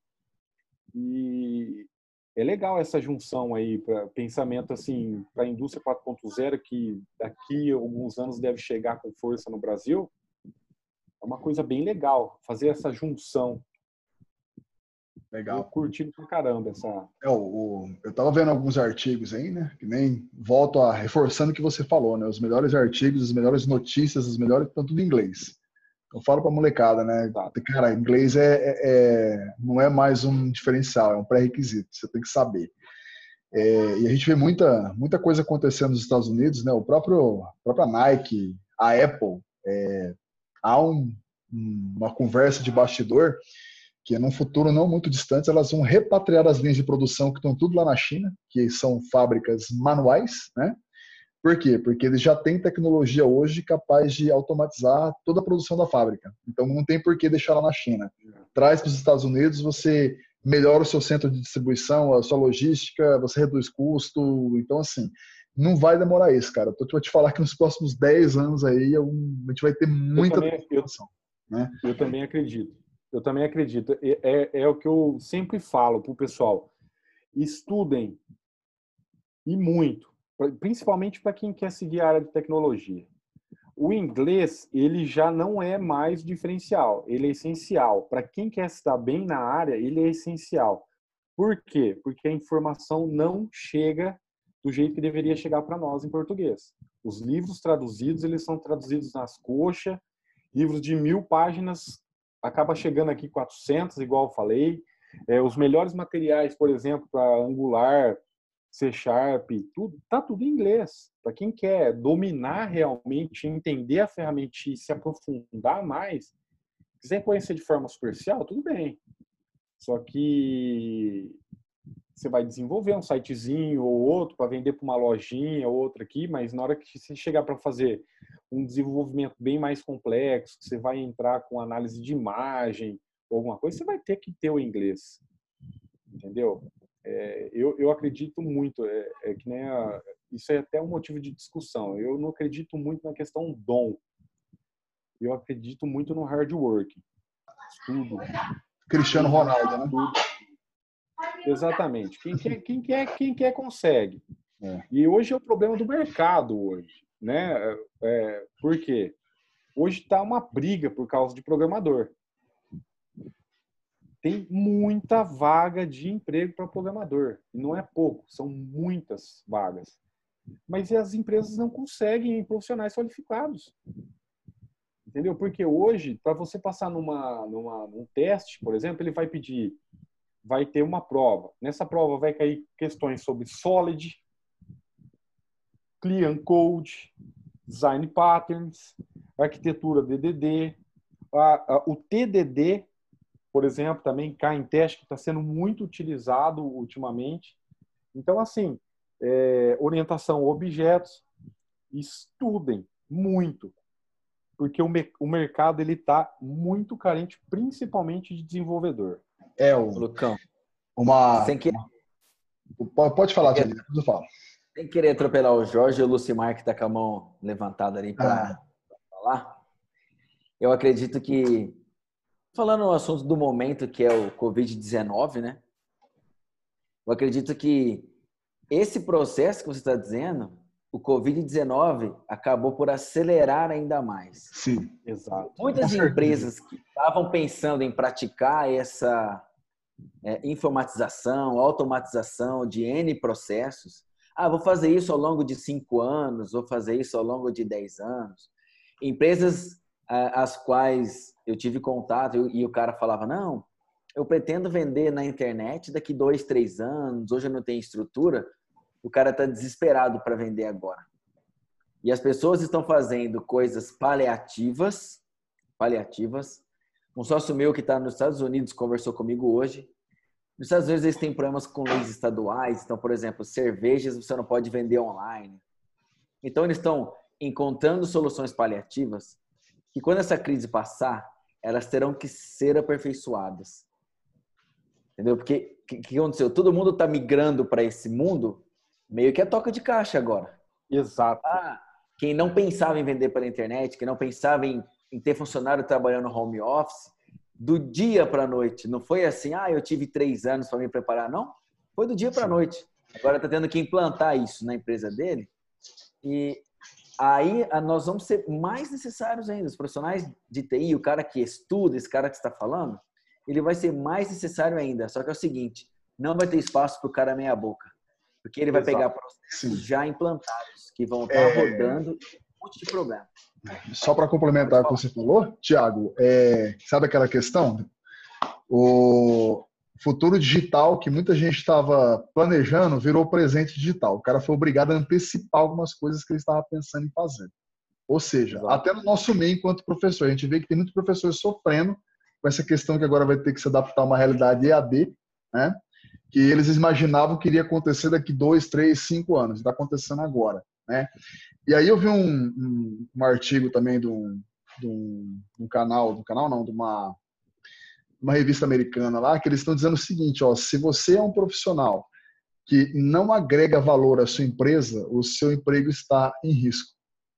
E, é legal essa junção aí para pensamento assim para a indústria 4.0 que daqui a alguns anos deve chegar com força no Brasil é uma coisa bem legal fazer essa junção legal eu curti pra caramba essa é, o, o, eu tava vendo alguns artigos aí né que nem volto a reforçando o que você falou né os melhores artigos as melhores notícias os melhores estão tudo em inglês eu falo para molecada, né? Cara, inglês é, é, é, não é mais um diferencial, é um pré-requisito. Você tem que saber. É, e a gente vê muita, muita coisa acontecendo nos Estados Unidos, né? O próprio, a própria Nike, a Apple, é, há um, uma conversa de bastidor que num futuro não muito distante elas vão repatriar as linhas de produção que estão tudo lá na China, que são fábricas manuais, né? Por quê? Porque eles já têm tecnologia hoje capaz de automatizar toda a produção da fábrica. Então não tem por que deixar lá na China. Traz para os Estados Unidos, você melhora o seu centro de distribuição, a sua logística, você reduz custo. Então, assim, não vai demorar isso, cara. Eu vou te falar que nos próximos 10 anos aí a gente vai ter muita transformação. Né? Eu também acredito. Eu também acredito. É, é, é o que eu sempre falo para o pessoal. Estudem e muito principalmente para quem quer seguir a área de tecnologia. O inglês, ele já não é mais diferencial, ele é essencial. Para quem quer estar bem na área, ele é essencial. Por quê? Porque a informação não chega do jeito que deveria chegar para nós em português. Os livros traduzidos, eles são traduzidos nas coxas, livros de mil páginas, acaba chegando aqui 400, igual eu falei. É, os melhores materiais, por exemplo, para Angular, C Sharp, tudo, tá tudo em inglês. Para quem quer dominar realmente, entender a ferramenta e se aprofundar mais, quiser conhecer de forma superficial, tudo bem. Só que você vai desenvolver um sitezinho ou outro para vender para uma lojinha ou outra aqui, mas na hora que você chegar para fazer um desenvolvimento bem mais complexo, que você vai entrar com análise de imagem ou alguma coisa, você vai ter que ter o inglês. Entendeu? É, eu, eu acredito muito, é, é que nem a, isso é até um motivo de discussão. Eu não acredito muito na questão dom. Eu acredito muito no hard work. Estudo. Cristiano Ronaldo, né? Tudo. Exatamente. Quem quer, quem quer, quem quer consegue. É. E hoje é o problema do mercado hoje, né? É, por quê? Hoje está uma briga por causa de programador. Tem muita vaga de emprego para programador. E não é pouco, são muitas vagas. Mas as empresas não conseguem profissionais qualificados. Entendeu? Porque hoje, para você passar numa, numa, num teste, por exemplo, ele vai pedir vai ter uma prova. Nessa prova vai cair questões sobre Solid, Client Code, Design Patterns, arquitetura DDD, a, a, o TDD, por exemplo, também cai em teste que está sendo muito utilizado ultimamente. Então, assim, é, orientação objetos, estudem muito, porque o, me, o mercado ele está muito carente, principalmente de desenvolvedor. É o. Lucão. Uma. Sem que... Pode falar, Tiago, depois eu falo. Sem querer atropelar o Jorge o Lucimar, que está com a mão levantada ali para ah. falar. Eu acredito que, falando no assunto do momento, que é o Covid-19, né? Eu acredito que esse processo que você está dizendo, o Covid-19 acabou por acelerar ainda mais. Sim, exato. Muitas empresas que estavam pensando em praticar essa é, informatização, automatização de N processos. Ah, vou fazer isso ao longo de cinco anos, vou fazer isso ao longo de dez anos. Empresas as quais eu tive contato e o cara falava, não, eu pretendo vender na internet daqui dois, três anos, hoje eu não tenho estrutura, o cara está desesperado para vender agora. E as pessoas estão fazendo coisas paliativas, paliativas, um sócio meu que está nos Estados Unidos conversou comigo hoje. Nos Estados Unidos eles têm problemas com leis estaduais. Então, por exemplo, cervejas você não pode vender online. Então, eles estão encontrando soluções paliativas que, quando essa crise passar, elas terão que ser aperfeiçoadas. Entendeu? Porque o que, que aconteceu? Todo mundo está migrando para esse mundo meio que é toca de caixa agora. Exato. Ah, quem não pensava em vender pela internet, quem não pensava em em ter funcionário trabalhando home office do dia para a noite. Não foi assim, ah, eu tive três anos para me preparar, não. Foi do dia para a noite. Agora está tendo que implantar isso na empresa dele. E aí nós vamos ser mais necessários ainda. Os profissionais de TI, o cara que estuda, esse cara que está falando, ele vai ser mais necessário ainda. Só que é o seguinte, não vai ter espaço para o cara meia boca. Porque ele vai Exato. pegar processos já implantados, que vão estar tá é... rodando um monte de problema. Só para complementar o que você falou, Tiago, é, sabe aquela questão? O futuro digital que muita gente estava planejando virou presente digital. O cara foi obrigado a antecipar algumas coisas que ele estava pensando em fazer. Ou seja, Exato. até no nosso meio, enquanto professor, a gente vê que tem muitos professores sofrendo com essa questão que agora vai ter que se adaptar a uma realidade EAD, né? que eles imaginavam que iria acontecer daqui dois, três, cinco anos. Está acontecendo agora. Né? E aí eu vi um, um, um artigo também de um, de um, um canal, do canal não, de uma, uma revista americana lá, que eles estão dizendo o seguinte, ó, se você é um profissional que não agrega valor à sua empresa, o seu emprego está em risco.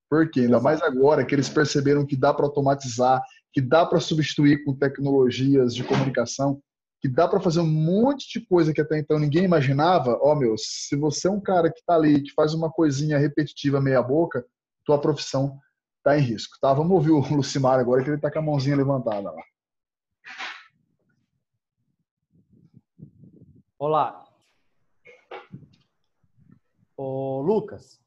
Por quê? Ainda mais agora que eles perceberam que dá para automatizar, que dá para substituir com tecnologias de comunicação. Que dá para fazer um monte de coisa que até então ninguém imaginava, ó, meu, se você é um cara que está ali, que faz uma coisinha repetitiva meia boca, tua profissão está em risco, tá? Vamos ouvir o [LAUGHS] Lucimar agora, que ele está com a mãozinha levantada lá. Olá. Ô, Lucas,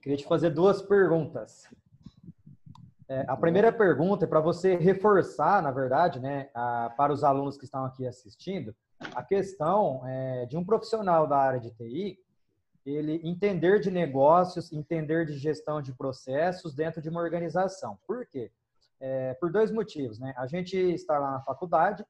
queria te fazer duas perguntas. É, a primeira pergunta é para você reforçar, na verdade, né, a, para os alunos que estão aqui assistindo, a questão é, de um profissional da área de TI ele entender de negócios, entender de gestão de processos dentro de uma organização. Por quê? É, por dois motivos, né? A gente está lá na faculdade,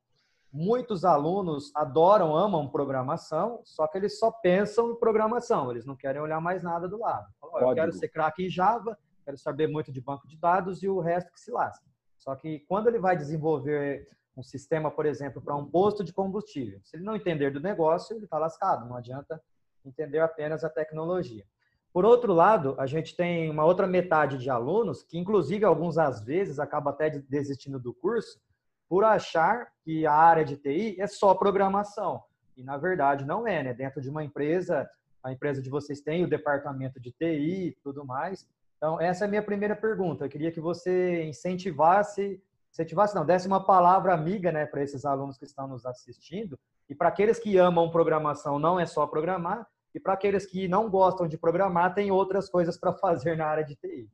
muitos alunos adoram, amam programação, só que eles só pensam em programação, eles não querem olhar mais nada do lado. Eu quero ser craque em Java, quero saber muito de banco de dados e o resto que se lasca. Só que quando ele vai desenvolver um sistema, por exemplo, para um posto de combustível, se ele não entender do negócio, ele está lascado. Não adianta entender apenas a tecnologia. Por outro lado, a gente tem uma outra metade de alunos que, inclusive, alguns às vezes acaba até desistindo do curso por achar que a área de TI é só programação. E na verdade não é, né? Dentro de uma empresa, a empresa de vocês tem o departamento de TI e tudo mais. Então, essa é a minha primeira pergunta. Eu queria que você incentivasse, incentivasse não, desse uma palavra amiga né, para esses alunos que estão nos assistindo. E para aqueles que amam programação, não é só programar. E para aqueles que não gostam de programar, tem outras coisas para fazer na área de TI.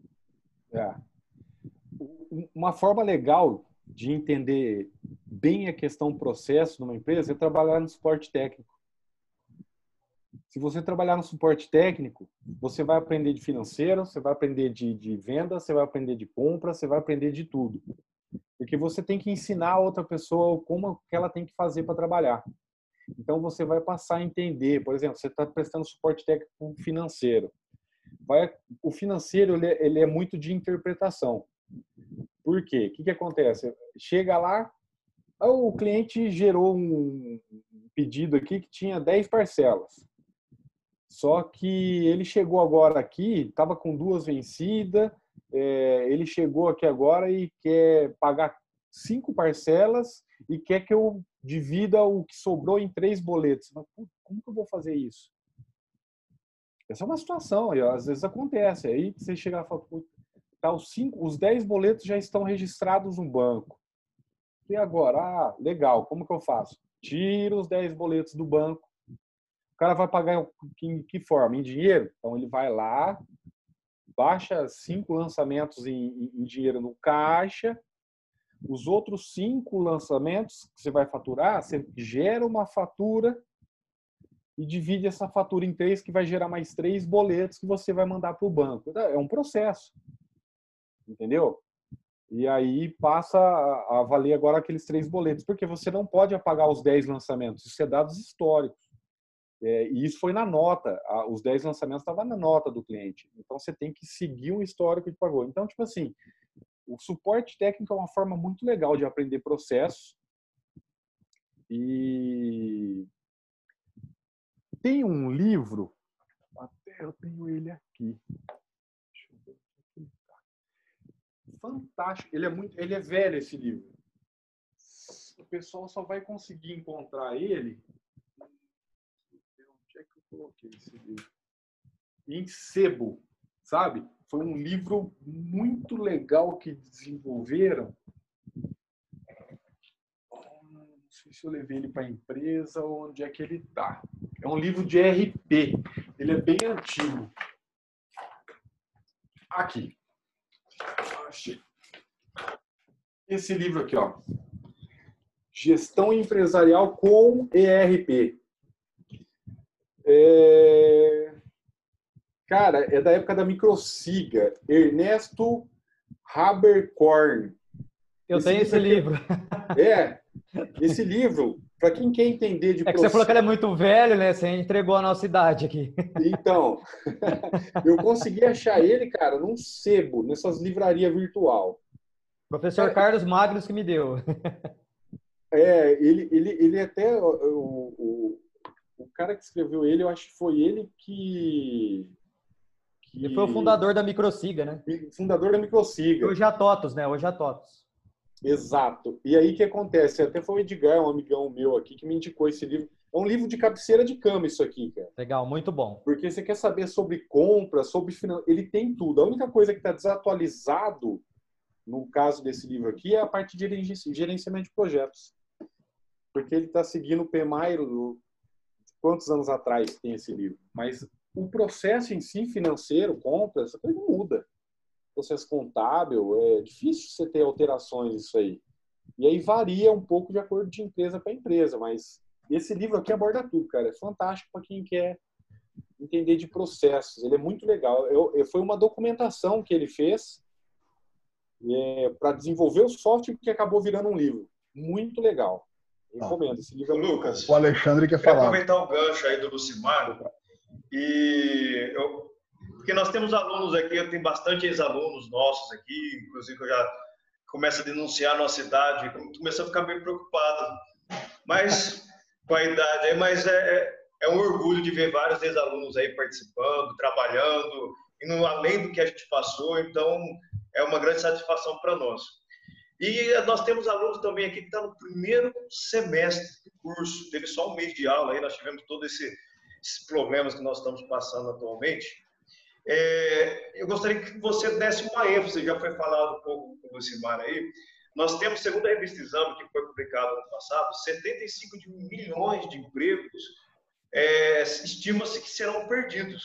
É. Uma forma legal de entender bem a questão processo numa empresa é trabalhar no suporte técnico. Se você trabalhar no suporte técnico, você vai aprender de financeiro, você vai aprender de, de venda, você vai aprender de compra, você vai aprender de tudo. Porque você tem que ensinar a outra pessoa como que ela tem que fazer para trabalhar. Então você vai passar a entender, por exemplo, você está prestando suporte técnico financeiro. Vai, o financeiro ele é, ele é, muito de interpretação. Por quê? O que, que acontece? Chega lá, o cliente gerou um pedido aqui que tinha 10 parcelas. Só que ele chegou agora aqui, estava com duas vencidas, é, ele chegou aqui agora e quer pagar cinco parcelas e quer que eu divida o que sobrou em três boletos. Mas como que eu vou fazer isso? Essa é uma situação, e às vezes acontece. Aí você chega e fala, tá, os, cinco, os dez boletos já estão registrados no banco. E agora? Ah, legal, como que eu faço? Tiro os dez boletos do banco, o cara vai pagar em que forma? Em dinheiro? Então ele vai lá, baixa cinco lançamentos em, em dinheiro no caixa, os outros cinco lançamentos que você vai faturar, você gera uma fatura e divide essa fatura em três, que vai gerar mais três boletos que você vai mandar para o banco. É um processo. Entendeu? E aí passa a valer agora aqueles três boletos, porque você não pode apagar os dez lançamentos, isso é dados históricos. É, e isso foi na nota, a, os 10 lançamentos estavam na nota do cliente. Então você tem que seguir um histórico de pagou. Então, tipo assim, o suporte técnico é uma forma muito legal de aprender processos. E tem um livro, até eu tenho ele aqui. Ver aqui tá. Fantástico, ele é muito, ele é velho esse livro. O pessoal só vai conseguir encontrar ele coloquei esse livro. Em sebo, sabe? Foi um livro muito legal que desenvolveram. Não sei se eu levei ele para a empresa ou onde é que ele está. É um livro de RP. Ele é bem antigo. Aqui. Esse livro aqui, ó. Gestão empresarial com ERP. É... Cara, é da época da Microsiga. Ernesto Haberkorn. Eu esse tenho esse livro. É, esse livro, para quem quer entender de É que você falou que ele é muito velho, né? Você entregou a nossa idade aqui. Então, [LAUGHS] eu consegui achar ele, cara, num sebo, nessas livrarias virtual. Professor é, Carlos Magnus que me deu. É, ele, ele, ele até o, o, o cara que escreveu ele, eu acho que foi ele que. que... Ele foi o fundador da Microsiga, né? Fundador da Microsiga. Hoje é a TOTOS, né? Hoje é a TOTOS. Exato. E aí o que acontece? Até foi o Edgar, um amigão meu aqui, que me indicou esse livro. É um livro de cabeceira de cama isso aqui, cara. Legal, muito bom. Porque você quer saber sobre compra, sobre finanças. Ele tem tudo. A única coisa que está desatualizado, no caso desse livro aqui, é a parte de gerenciamento de projetos. Porque ele está seguindo o PMI, quantos anos atrás tem esse livro? Mas o processo em si, financeiro, compra, essa coisa muda. Processo contábil, é difícil você ter alterações isso aí. E aí varia um pouco de acordo de empresa para empresa, mas esse livro aqui aborda tudo, cara. É fantástico para quem quer entender de processos. Ele é muito legal. Eu, eu foi uma documentação que ele fez é, para desenvolver o software que acabou virando um livro. Muito legal. Recomendo. Esse livro é Lucas, o Alexandre quer falar. aproveitar o gancho aí do Lucimar e eu, porque nós temos alunos aqui, eu tenho bastante ex-alunos nossos aqui, inclusive eu já começo a denunciar a nossa idade, começando a ficar meio preocupado. Mas com a idade mas é, é, é um orgulho de ver vários ex-alunos aí participando, trabalhando, indo além do que a gente passou, então é uma grande satisfação para nós. E nós temos alunos também aqui que estão tá no primeiro semestre do curso, teve só um mês de aula aí, nós tivemos todos esse, esses problemas que nós estamos passando atualmente. É, eu gostaria que você desse uma ênfase, já foi falado um pouco com o Lucimar aí, nós temos, segundo a revista Exame, que foi publicada no passado, 75 de milhões de empregos é, estima-se que serão perdidos.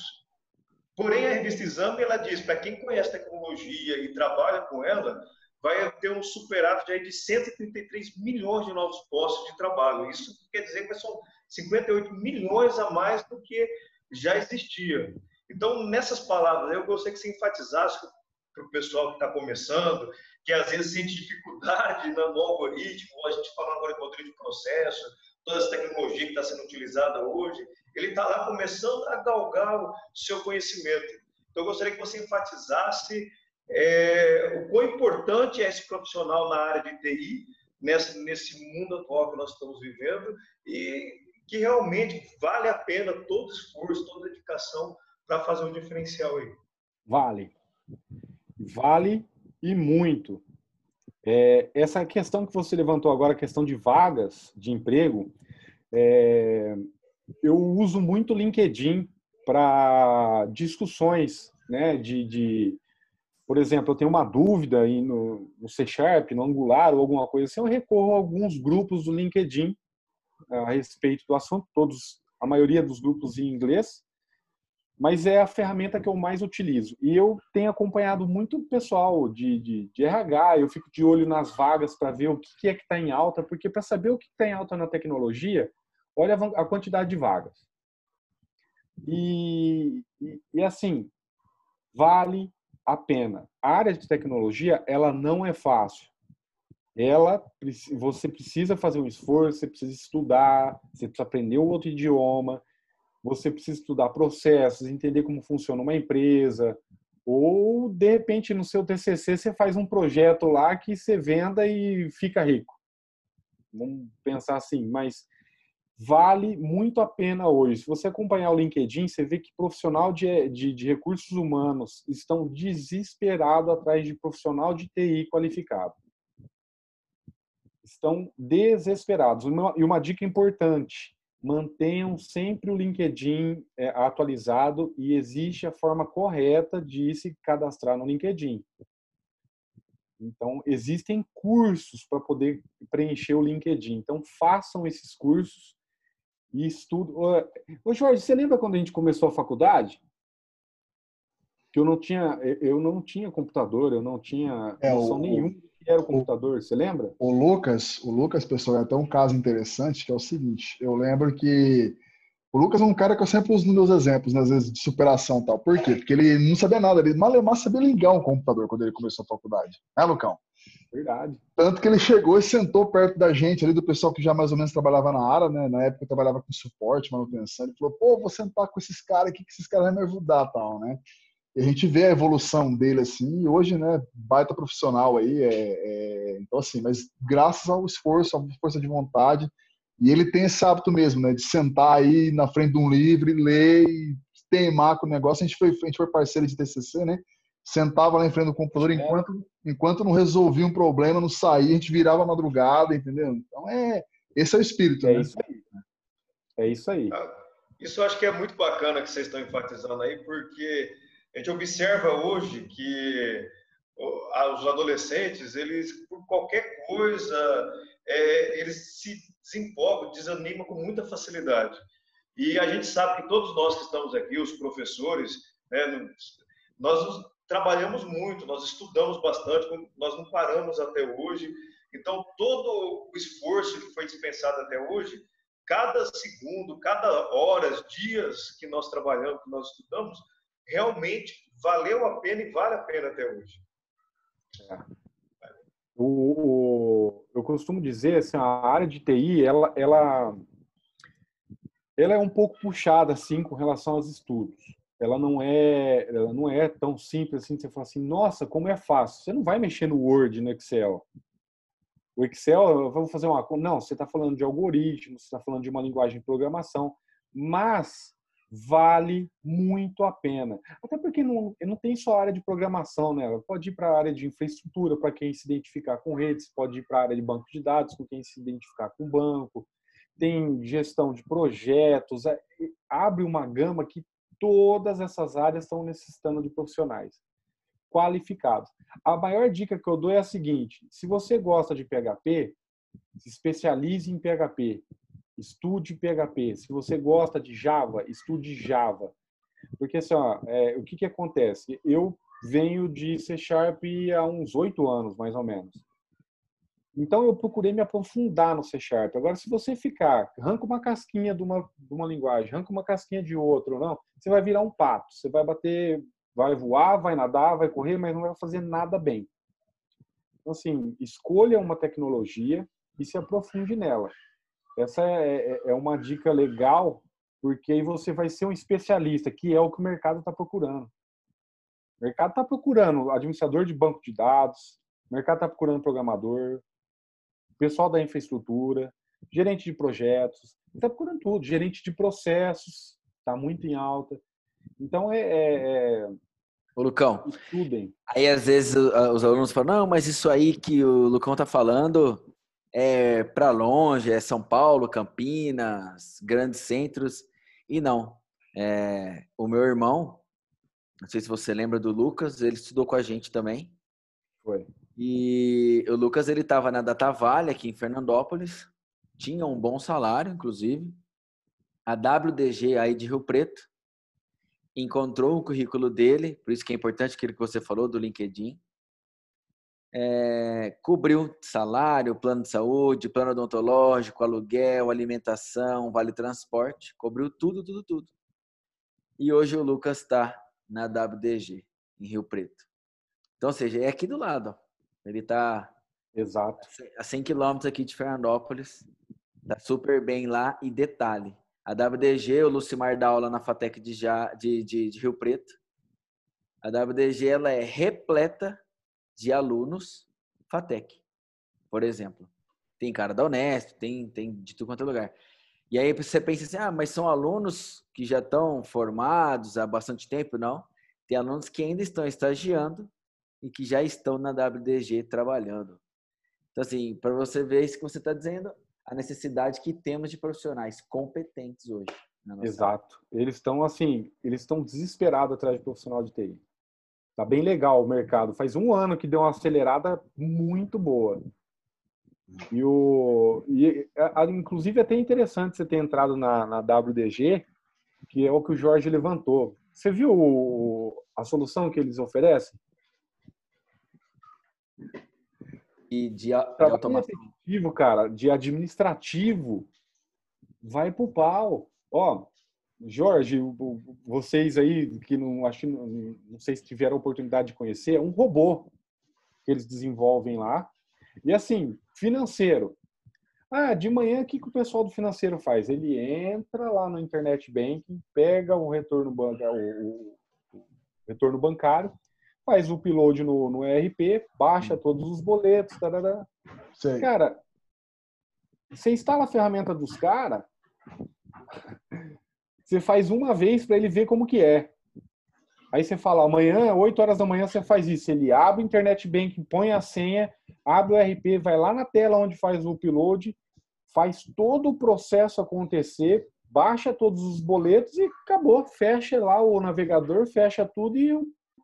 Porém, a revista Exame ela diz para quem conhece tecnologia e trabalha com ela, vai ter um superávit de 133 milhões de novos postos de trabalho. Isso quer dizer que são 58 milhões a mais do que já existia. Então, nessas palavras, eu gostaria que você enfatizasse para o pessoal que está começando, que às vezes sente dificuldade [LAUGHS] no algoritmo, a gente fala agora de algoritmo de processo, toda essa tecnologia que está sendo utilizada hoje, ele está lá começando a galgar o seu conhecimento. Então, eu gostaria que você enfatizasse é, o quão importante é esse profissional na área de TI, nesse, nesse mundo atual que nós estamos vivendo, e que realmente vale a pena todo esforço, toda dedicação para fazer um diferencial aí. Vale. Vale e muito. É, essa questão que você levantou agora, a questão de vagas de emprego, é, eu uso muito o LinkedIn para discussões, né, de, de, por exemplo, eu tenho uma dúvida aí no, no C Sharp, no Angular ou alguma coisa assim, eu recorro a alguns grupos do LinkedIn a respeito do assunto, todos, a maioria dos grupos em inglês, mas é a ferramenta que eu mais utilizo. E eu tenho acompanhado muito pessoal de, de, de RH, eu fico de olho nas vagas para ver o que é que está em alta, porque para saber o que está em alta na tecnologia, olha a quantidade de vagas. E, e, e, assim, vale a pena. A área de tecnologia, ela não é fácil. Ela, você precisa fazer um esforço, você precisa estudar, você precisa aprender um outro idioma, você precisa estudar processos, entender como funciona uma empresa, ou de repente no seu TCC você faz um projeto lá que você venda e fica rico. Vamos pensar assim, mas vale muito a pena hoje. Se você acompanhar o LinkedIn, você vê que profissional de, de, de recursos humanos estão desesperados atrás de profissional de TI qualificado. Estão desesperados. E uma dica importante: mantenham sempre o LinkedIn é, atualizado e existe a forma correta de se cadastrar no LinkedIn. Então, existem cursos para poder preencher o LinkedIn. Então, façam esses cursos e estudem. Ô, Jorge, você lembra quando a gente começou a faculdade? Que eu não tinha, eu não tinha computador, eu não tinha é, noção o, nenhuma que era o computador, você lembra? O Lucas, o Lucas, pessoal, é até um caso interessante, que é o seguinte, eu lembro que o Lucas é um cara que eu sempre uso nos meus exemplos, né, às vezes, de superação e tal. Por quê? Porque ele não sabia nada, ele malemar sabia ligar um computador quando ele começou a faculdade. Né, Lucão? Verdade. Tanto que ele chegou e sentou perto da gente ali, do pessoal que já mais ou menos trabalhava na área, né? Na época eu trabalhava com suporte, manutenção. Ele falou, pô, vou sentar com esses caras aqui, que esses caras vão me ajudar tal, né? E a gente vê a evolução dele assim, e hoje, né, baita profissional aí, é, é, então assim, mas graças ao esforço, à força de vontade, e ele tem esse hábito mesmo, né, de sentar aí na frente de um livro e ler e teimar com o negócio. A gente foi, a gente foi parceiro de TCC, né, sentava lá em frente do computador enquanto, enquanto não resolvia um problema, não saía, a gente virava a madrugada, entendeu? Então é esse é o espírito. É né? isso aí. É isso aí. Isso eu acho que é muito bacana que vocês estão enfatizando aí, porque a gente observa hoje que os adolescentes, eles, por qualquer coisa, é, eles se desempolgam, desanimam com muita facilidade. E a gente sabe que todos nós que estamos aqui, os professores, né, nós trabalhamos muito, nós estudamos bastante, nós não paramos até hoje. Então, todo o esforço que foi dispensado até hoje, cada segundo, cada horas, dias que nós trabalhamos, que nós estudamos, realmente valeu a pena e vale a pena até hoje. É. O, eu costumo dizer assim, a área de TI, ela, ela, ela é um pouco puxada assim com relação aos estudos. Ela não é, ela não é tão simples assim. Você fala assim, nossa, como é fácil. Você não vai mexer no Word, no Excel. O Excel, vamos fazer uma, não. Você está falando de algoritmos, você está falando de uma linguagem de programação, mas vale muito a pena. Até porque não, não tem só área de programação, né? Pode ir para a área de infraestrutura, para quem se identificar com redes, pode ir para a área de banco de dados, com quem se identificar com banco. Tem gestão de projetos, é, abre uma gama que todas essas áreas estão necessitando de profissionais qualificados. A maior dica que eu dou é a seguinte: se você gosta de PHP, se especialize em PHP. Estude PHP. Se você gosta de Java, estude Java. Porque assim, ó, é, o que, que acontece? Eu venho de C Sharp há uns oito anos, mais ou menos. Então eu procurei me aprofundar no C Sharp. Agora, se você ficar, arranca uma casquinha de uma, de uma linguagem, arranca uma casquinha de outra, não, você vai virar um pato. Você vai bater, vai voar, vai nadar, vai correr, mas não vai fazer nada bem. Então, assim, escolha uma tecnologia e se aprofunde nela. Essa é, é, é uma dica legal, porque aí você vai ser um especialista, que é o que o mercado está procurando. O mercado está procurando administrador de banco de dados, o mercado está procurando programador, pessoal da infraestrutura, gerente de projetos, está procurando tudo, gerente de processos, está muito em alta. Então é, é, é Ô, Lucão, estudem. Aí às vezes os alunos falam, não, mas isso aí que o Lucão está falando é para longe, é São Paulo, Campinas, grandes centros. E não. É, o meu irmão, não sei se você lembra do Lucas, ele estudou com a gente também. Foi. E o Lucas, ele estava na Data Vale, aqui em Fernandópolis. Tinha um bom salário, inclusive. A WDG aí de Rio Preto encontrou o currículo dele, por isso que é importante aquilo que você falou do LinkedIn é, cobriu salário, plano de saúde, plano odontológico, aluguel, alimentação, vale transporte, cobriu tudo, tudo, tudo. E hoje o Lucas está na WDG, em Rio Preto. Então, ou seja, é aqui do lado. Ele está a 100 quilômetros aqui de Fernandópolis. Está super bem lá. E detalhe, a WDG, o Lucimar dá aula na FATEC de, de, de, de Rio Preto. A WDG ela é repleta de alunos FATEC, por exemplo. Tem cara da Unesp, tem, tem de tudo quanto é lugar. E aí você pensa assim, ah, mas são alunos que já estão formados há bastante tempo? Não. Tem alunos que ainda estão estagiando e que já estão na WDG trabalhando. Então, assim, para você ver isso que você está dizendo, a necessidade que temos de profissionais competentes hoje. Exato. Área. Eles estão, assim, eles estão desesperados atrás de profissional de TI. Tá bem legal o mercado. Faz um ano que deu uma acelerada muito boa. E o, e, a, inclusive, é até interessante você ter entrado na, na WDG, que é o que o Jorge levantou. Você viu o, a solução que eles oferecem? E de, de automação. cara, de administrativo, vai pro pau. Ó, Jorge, vocês aí que não acho não, sei se tiveram a oportunidade de conhecer, é um robô que eles desenvolvem lá. E assim, financeiro. Ah, de manhã o que, que o pessoal do financeiro faz? Ele entra lá no internet banking, pega o retorno bancário, o, o, retorno bancário, faz o upload no, no ERP, baixa todos os boletos, tarará. Cara, você instala a ferramenta dos caras, você faz uma vez para ele ver como que é. Aí você fala, amanhã, 8 horas da manhã, você faz isso. Ele abre o Internet Banking, põe a senha, abre o RP, vai lá na tela onde faz o upload, faz todo o processo acontecer, baixa todos os boletos e acabou. Fecha lá o navegador, fecha tudo e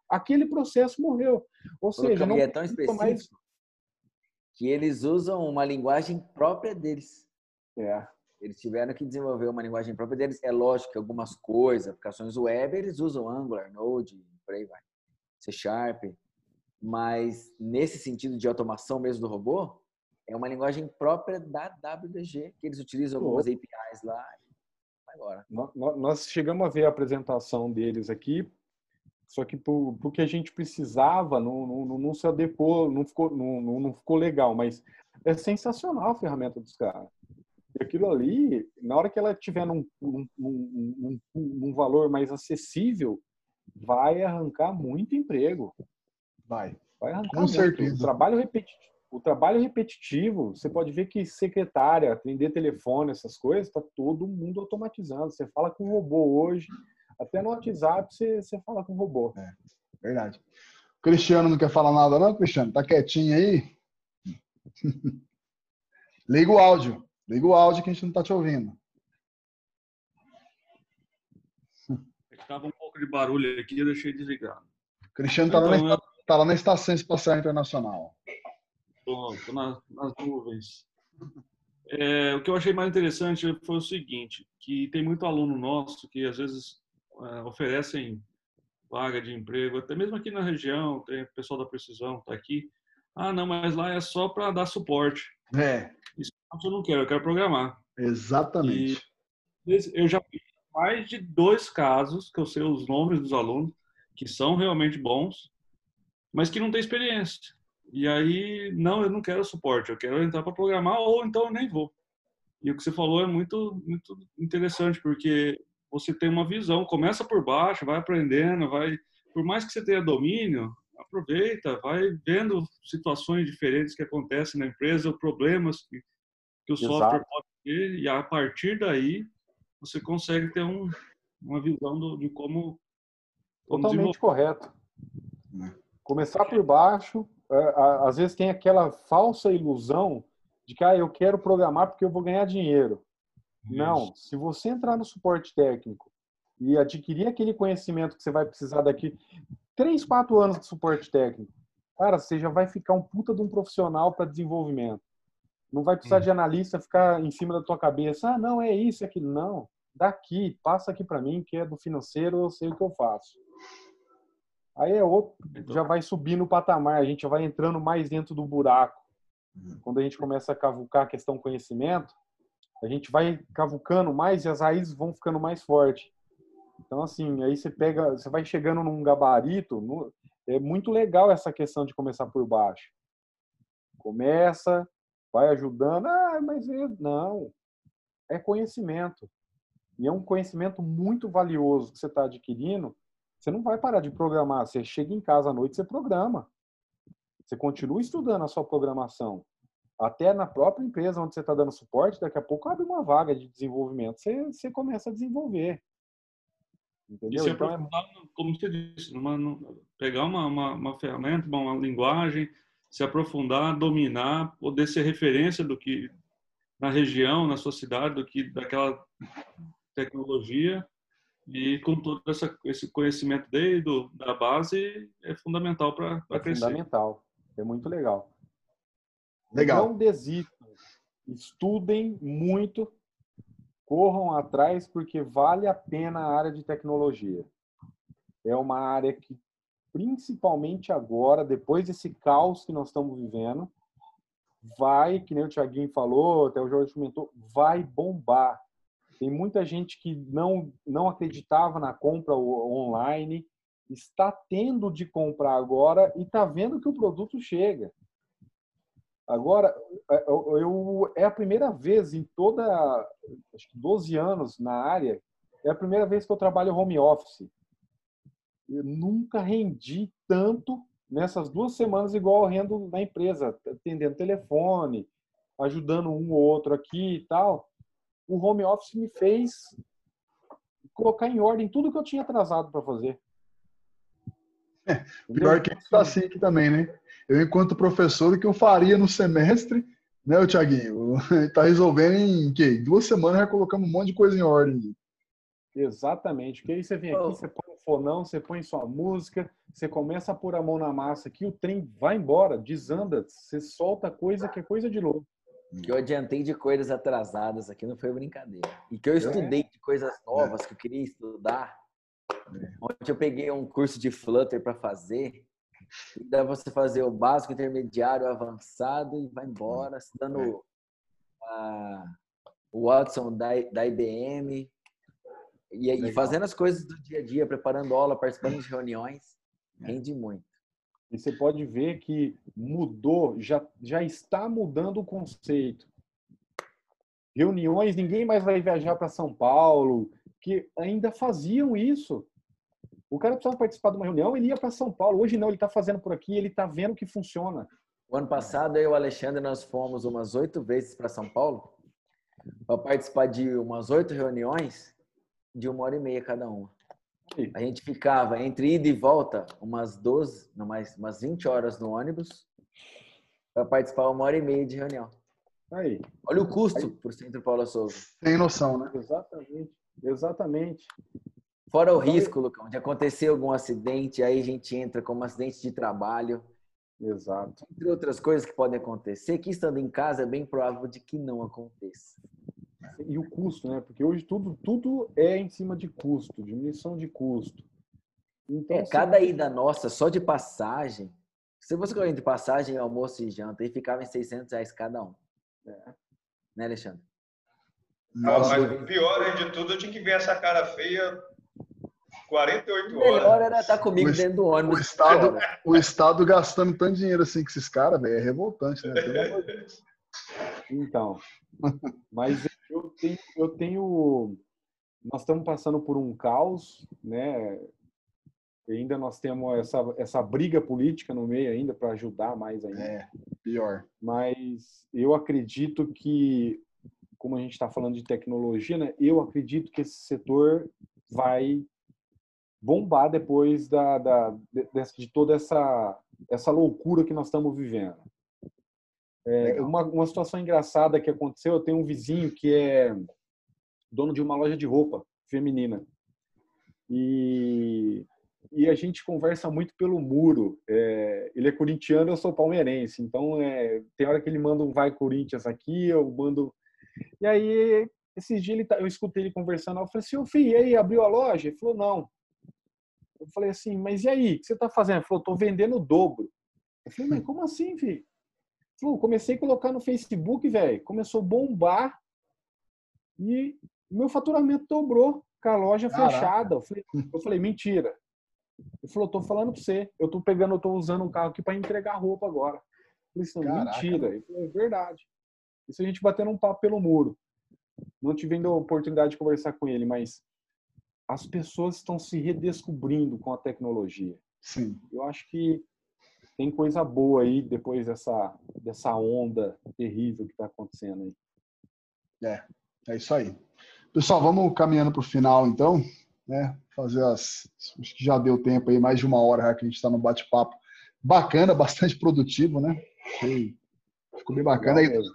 aquele processo morreu. Ou seja, não é tão específico mais... que eles usam uma linguagem própria deles. É. Eles tiveram que desenvolver uma linguagem própria deles. É lógico que algumas coisas, aplicações web, eles usam Angular, Node, por aí vai. C Sharp. Mas nesse sentido de automação mesmo do robô, é uma linguagem própria da WDG, que eles utilizam algumas APIs lá. Embora. Nós chegamos a ver a apresentação deles aqui, só que por, porque a gente precisava, não, não, não se adequou, não ficou, não, não ficou legal, mas é sensacional a ferramenta dos caras. E aquilo ali, na hora que ela tiver num, num, num, num valor mais acessível, vai arrancar muito emprego. Vai. Vai arrancar Com muito. certeza. O trabalho repetitivo. O trabalho repetitivo, você pode ver que secretária, atender telefone, essas coisas, está todo mundo automatizando. Você fala com um robô hoje, até no WhatsApp você, você fala com um robô. É, verdade. O Cristiano não quer falar nada, não, Cristiano? Tá quietinho aí? [LAUGHS] Liga o áudio. Liga o áudio que a gente não está te ouvindo. Estava um pouco de barulho aqui, eu deixei desligado. O Cristiano está lá, na, tá lá na Estação Espacial Internacional. Estou nas, nas nuvens. É, o que eu achei mais interessante foi o seguinte, que tem muito aluno nosso que às vezes é, oferecem vaga de emprego, até mesmo aqui na região, tem pessoal da precisão, está aqui. Ah, não, mas lá é só para dar suporte. É. Isso eu não quero, eu quero programar. Exatamente. E eu já vi mais de dois casos, que eu sei os nomes dos alunos, que são realmente bons, mas que não têm experiência. E aí, não, eu não quero suporte, eu quero entrar para programar ou então eu nem vou. E o que você falou é muito, muito interessante, porque você tem uma visão, começa por baixo, vai aprendendo, vai, por mais que você tenha domínio, aproveita, vai vendo situações diferentes que acontecem na empresa, problemas que, que o Exato. software pode ter, e a partir daí você consegue ter um, uma visão do, de como. como Totalmente correto. Né? Começar por baixo, é, às vezes tem aquela falsa ilusão de que ah, eu quero programar porque eu vou ganhar dinheiro. Isso. Não, se você entrar no suporte técnico e adquirir aquele conhecimento que você vai precisar daqui três, quatro anos de suporte técnico, cara, você já vai ficar um puta de um profissional para desenvolvimento. Não vai precisar de analista ficar em cima da tua cabeça. Ah, não, é isso, é aquilo. Não. Daqui, passa aqui para mim, que é do financeiro, eu sei o que eu faço. Aí é outro, então já vai subindo o patamar, a gente já vai entrando mais dentro do buraco. Uhum. Quando a gente começa a cavucar a questão conhecimento, a gente vai cavucando mais e as raízes vão ficando mais fortes. Então, assim, aí você pega, você vai chegando num gabarito, no, é muito legal essa questão de começar por baixo. Começa, vai ajudando, ah, mas é, não, é conhecimento. E é um conhecimento muito valioso que você está adquirindo. Você não vai parar de programar. Você chega em casa à noite, você programa. Você continua estudando a sua programação. Até na própria empresa onde você está dando suporte, daqui a pouco abre uma vaga de desenvolvimento. Você, você começa a desenvolver. Entendeu? E se então, é... como você disse, numa, pegar uma, uma, uma ferramenta, uma, uma linguagem, se aprofundar, dominar, poder ser referência do que na região, na sua cidade, do que daquela tecnologia e com todo essa, esse conhecimento desde da base é fundamental para é crescer. Fundamental, é muito legal. Legal. Não desistam, estudem muito corram atrás porque vale a pena a área de tecnologia. É uma área que, principalmente agora, depois desse caos que nós estamos vivendo, vai, que nem o Tiaguinho falou, até o Jorge comentou, vai bombar. Tem muita gente que não, não acreditava na compra online, está tendo de comprar agora e está vendo que o produto chega. Agora, é, eu, é a primeira vez em toda, acho que 12 anos na área, é a primeira vez que eu trabalho home office. Eu nunca rendi tanto nessas duas semanas igual eu rendo na empresa, atendendo telefone, ajudando um ou outro aqui e tal. O home office me fez colocar em ordem tudo que eu tinha atrasado para fazer. [LAUGHS] Pior que está assim aqui também, né? Eu, enquanto professor, o que eu faria no semestre, né, o Tiaguinho? [LAUGHS] Tá resolvendo em quê? duas semanas já colocamos um monte de coisa em ordem. Exatamente. Porque aí você vem aqui, Oh. você põe fonão, você põe sua música, você começa a pôr a mão na massa aqui, o trem vai embora, desanda, você solta coisa que é coisa de louco. Que eu adiantei de coisas atrasadas aqui, não foi brincadeira. E que eu estudei de coisas novas que eu queria estudar. Ontem eu peguei um curso de Flutter para fazer. E dá pra você fazer o básico, intermediário, avançado e vai embora, estudando a- o Watson da, da IBM. E, e fazendo as coisas do dia a dia, preparando aula, participando de reuniões. Rende muito. E você pode ver que mudou, já, já está mudando o conceito. Reuniões, ninguém mais vai viajar para São Paulo, que ainda faziam isso. O cara precisava participar de uma reunião, ele ia para São Paulo. Hoje não, ele está fazendo por aqui, ele está vendo que funciona. O ano passado, eu e o Alexandre, nós fomos umas oito vezes para São Paulo para participar de umas oito reuniões de uma hora e meia cada uma. Aí. A gente ficava entre ida e volta umas 12, não mais, umas 20 horas no ônibus para participar uma hora e meia de reunião. Aí, Olha o custo por Centro Paulo Souza. Tem noção, né? exatamente, exatamente. Fora o risco, Lucão, de acontecer algum acidente, aí a gente entra como acidente de trabalho, Exato. entre outras coisas que podem acontecer, que estando em casa é bem provável de que não aconteça. E o custo, né? Porque hoje tudo, tudo é em cima de custo, diminuição de custo. Então, É, se- cada ida nossa, só de passagem, se você correr de passagem, almoço e janta, aí ficava em 600 reais cada um. Né, Alexandre? Mas Nossa, o pior de tudo, eu tinha que ver essa cara feia 48 O melhor horas. era estar comigo O dentro do ônibus. o Estado, Olha, o Estado gastando tanto dinheiro assim com esses caras, velho, é revoltante, né? Então, mas eu tenho, eu tenho, nós estamos passando por um caos, né? E ainda nós temos essa, essa briga política no meio ainda para ajudar mais ainda. É, pior. Mas eu acredito que, como a gente está falando de tecnologia, né? Eu acredito que esse setor vai bombar depois da, da de, de toda essa essa loucura que nós estamos vivendo. É, uma, uma situação engraçada que aconteceu, eu tenho um vizinho que é dono de uma loja de roupa feminina. E, e a gente conversa muito pelo muro. É, ele é corintiano, eu sou palmeirense. Então, é, tem hora que ele manda um vai Corinthians aqui, eu mando... E aí, esses dias ele tá, eu escutei ele conversando, eu falei assim, ô filho, e aí, abriu a loja? Ele falou, não. Eu falei assim, mas e aí, o que você tá fazendo? Ele falou, tô vendendo o dobro. Eu falei, mas como assim, filho? Falou, comecei a colocar no Facebook, velho. Começou a bombar e meu faturamento dobrou com a loja Caraca. fechada. Eu falei, eu falei, mentira. Ele falou, tô falando pra você. Eu tô pegando, eu tô usando um carro aqui para entregar roupa agora. Eu falei, assim, mentira. Ele falou, é verdade. Isso a gente batendo um papo pelo muro. Não tive ainda a oportunidade de conversar com ele, mas as pessoas estão se redescobrindo com a tecnologia Sim. eu acho que tem coisa boa aí depois dessa, dessa onda terrível que está acontecendo aí. É isso aí. Pessoal, vamos caminhando para o final, então. Né? Fazer as. Acho que já deu tempo aí, mais de uma hora que a gente está no bate-papo. Bacana, bastante produtivo, né? Ficou bem bacana. Legal A mesmo.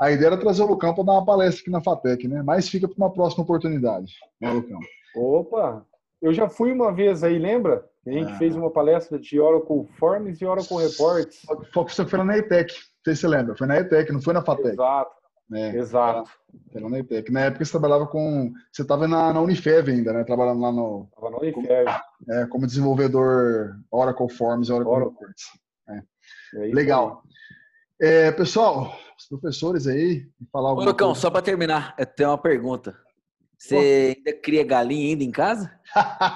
A ideia era trazer o Lucão para dar uma palestra aqui na FATEC, né? Mas fica para uma próxima oportunidade, né, Lucão? Opa! Eu já fui uma vez aí, lembra? A gente Ah. fez uma palestra de Oracle Forms e Oracle Reports. Você foi lá na ETEC, não sei se você lembra. Foi na ETEC, não foi na FATEC. Exato, É, exato. foi lá na ETEC. Na época você trabalhava com. Você estava na, na Unifev ainda, né? Trabalhando lá no, Tava no Unifeb. é, como desenvolvedor Oracle Forms e Oracle Oracle. Reports. É isso Legal. É, pessoal, os professores aí, falar Ô, alguma Lucão, coisa. só para terminar, tenho uma pergunta. Você ainda cria galinha ainda em casa?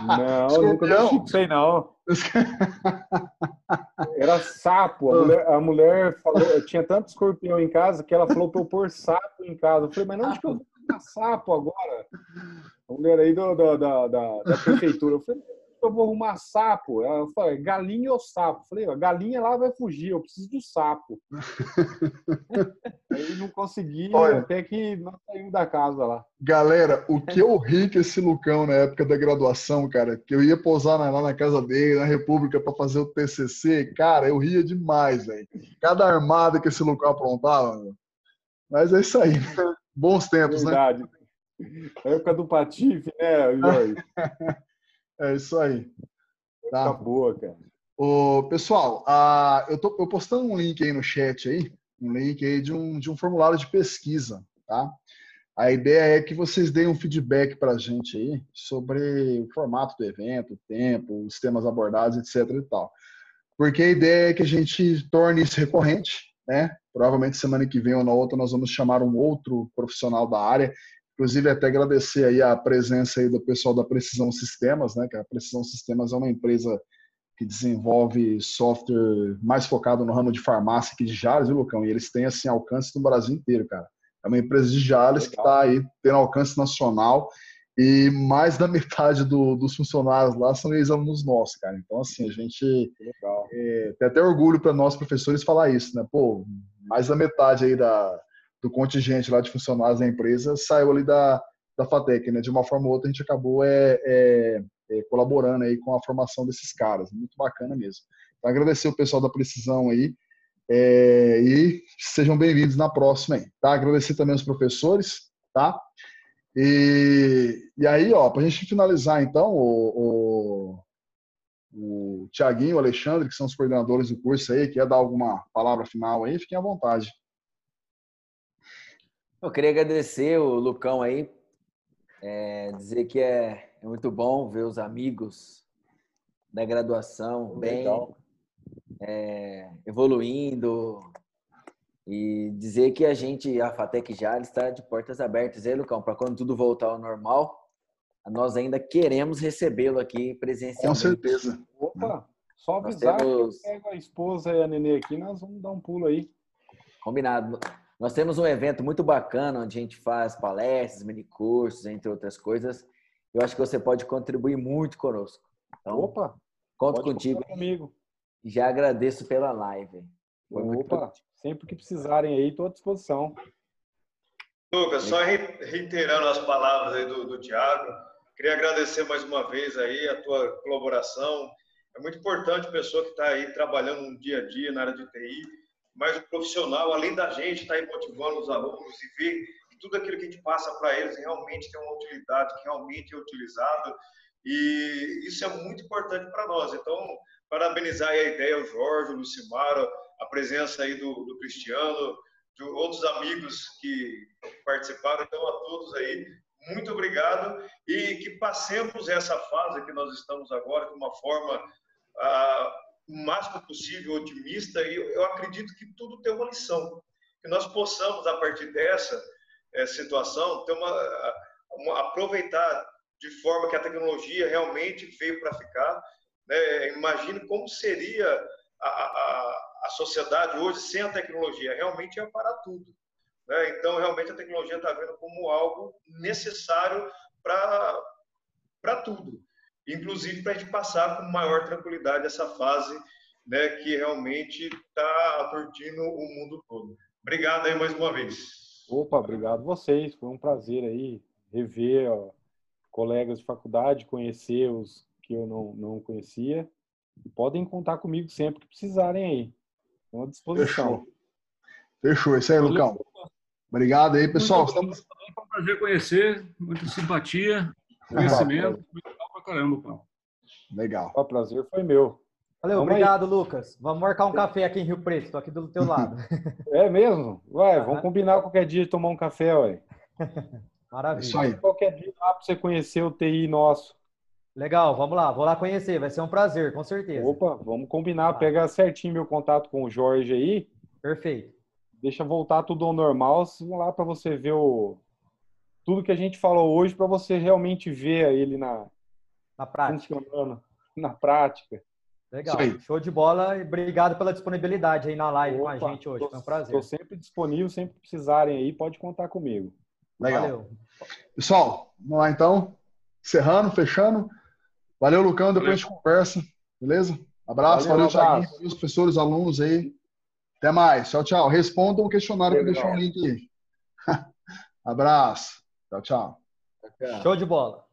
Não, nunca mexi sei não. [LAUGHS] Era sapo. A mulher, a mulher falou, tinha tanto escorpião em casa que ela falou para eu pôr sapo em casa. Eu falei, mas onde que eu vou colocar sapo agora? A mulher aí do, do- da, da, da prefeitura. Eu falei, eu vou arrumar sapo? Eu falei, galinha ou sapo? Eu falei, a galinha lá vai fugir, eu preciso do sapo. [LAUGHS] Aí não consegui, Olha. até que nós saímos da casa lá. Galera, o que eu ri com esse Lucão na época da graduação, cara, que eu ia pousar lá na casa dele, na República, pra fazer o TCC, cara, eu ria demais, velho. Cada armada que esse Lucão aprontava, meu. Mas é isso aí, né? Bons tempos, né? Verdade. Época do Patife, né, Jorge? [LAUGHS] É isso aí. Tá Tá. boa, cara. Ô, pessoal, ah, eu tô eu postando um link aí no chat aí, um link aí de um, de um formulário de pesquisa, tá? A ideia é que vocês deem um feedback para a gente aí sobre o formato do evento, o tempo, os temas abordados, etc e tal. Porque a ideia é que a gente torne isso recorrente, né? Provavelmente semana que vem ou na outra nós vamos chamar um outro profissional da área. Inclusive até agradecer aí a presença aí do pessoal da Precisão Sistemas, né? Que a Precisão Sistemas é uma empresa que desenvolve software mais focado no ramo de farmácia aqui de Jales, viu, Lucão? E eles têm, assim, alcance no Brasil inteiro, cara. É uma empresa de Jales que está aí tendo alcance nacional e mais da [LAUGHS] metade do- dos funcionários lá são ex-alunos nossos, cara. Então, assim, a gente Legal. é, tem até orgulho para nós professores falar isso, né? Pô, mais da metade aí da, do contingente lá de funcionários da empresa saiu ali da, da FATEC, né? De uma forma ou outra a gente acabou é, é, é, colaborando aí com a formação desses caras, muito bacana mesmo. Então, agradecer o pessoal da Precisão aí é, e sejam bem-vindos na próxima aí, tá? Agradecer também os professores, tá? E, e aí, ó, para a gente finalizar então, o, o, o Tiaguinho o Alexandre, que são os coordenadores do curso aí, quer dar alguma palavra final aí, fiquem à vontade. Eu queria agradecer o Lucão aí, é, dizer que é, é muito bom ver os amigos da graduação bem é, evoluindo e dizer que a gente, a Fatec já está de portas abertas, aí, Lucão, para quando tudo voltar ao normal, nós ainda queremos recebê-lo aqui Com presencialmente. certeza. Opa, só Nós avisar temos- que eu pego a esposa e a nenê aqui, nós vamos dar um pulo aí. Combinado. Nós temos um evento muito bacana onde a gente faz palestras, minicursos, entre outras coisas. Eu acho que você pode contribuir muito conosco. Então, Opa, conto pode contigo comigo. já agradeço pela live. Foi Opa, sempre que precisarem aí, estou à disposição. Lucas, só re- reiterando as palavras aí do, do Tiago, queria agradecer mais uma vez aí a tua colaboração. É muito importante a pessoa que está aí trabalhando no dia a dia na área de TI, mas o profissional, além da gente, está aí motivando os alunos e ver que tudo aquilo que a gente passa para eles realmente tem uma utilidade, que realmente é utilizado. E isso é muito importante para nós. Então, parabenizar a ideia, o Jorge, o Lucimaro, a presença aí do, do Cristiano, de outros amigos que participaram. Então, a todos aí, muito obrigado e que passemos essa fase que nós estamos agora de uma forma ah, o máximo possível otimista e eu, acredito que tudo tem uma lição. Que nós possamos, a partir dessa eh, situação, ter uma, uma, aproveitar de forma que a tecnologia realmente veio para ficar. Né? Imagine como seria a, a, a sociedade hoje sem a tecnologia. Realmente ia parar tudo. Né? Então, realmente, a tecnologia está vendo como algo necessário para tudo. Inclusive para a gente passar com maior tranquilidade essa fase né, que realmente está aturdindo o mundo todo. Obrigado aí mais uma vez. Opa, obrigado vocês. Foi um prazer aí rever ó, colegas de faculdade, conhecer os que eu não, não conhecia. E podem contar comigo sempre que precisarem aí. Estou à disposição. Fechou. Fechou. Isso aí, Lucão. Obrigado aí, pessoal. Muito Estamos... Foi um prazer conhecer, muita simpatia, conhecimento, caramba, pô. Legal. O prazer foi meu. Valeu, Vamos obrigado, Lucas. Vamos marcar um café aqui em Rio Preto, estou aqui do teu lado. É mesmo? Ué, vamos combinar qualquer dia de tomar um café, ué. [LAUGHS] Maravilha. Isso aí. Qualquer dia lá para você conhecer o TI nosso. Legal, vamos lá, vou lá conhecer, vai ser um prazer, com certeza. Opa, vamos combinar, Tá. pegar certinho meu contato com o Jorge aí, Perfeito. deixa voltar tudo ao normal, vamos lá para você ver o tudo que a gente falou hoje para você realmente ver ele na Na prática. funcionando na prática. Legal. Show de bola e obrigado pela disponibilidade aí na live com a Opa, gente hoje. tô- Foi um prazer. Estou sempre disponível, sempre que precisarem aí, pode contar comigo. Legal. Valeu. Pessoal, vamos lá então. Encerrando, fechando. Valeu, Lucão. Depois Valeu. a gente conversa. Beleza? Abraço. Valeu, Valeu, Thiaguinho. Valeu, os professores, alunos aí. Até mais. Tchau, tchau. Respondam o questionário que eu deixei o link aí. [LAUGHS] Abraço. Tchau, tchau. Tchau. Show de bola.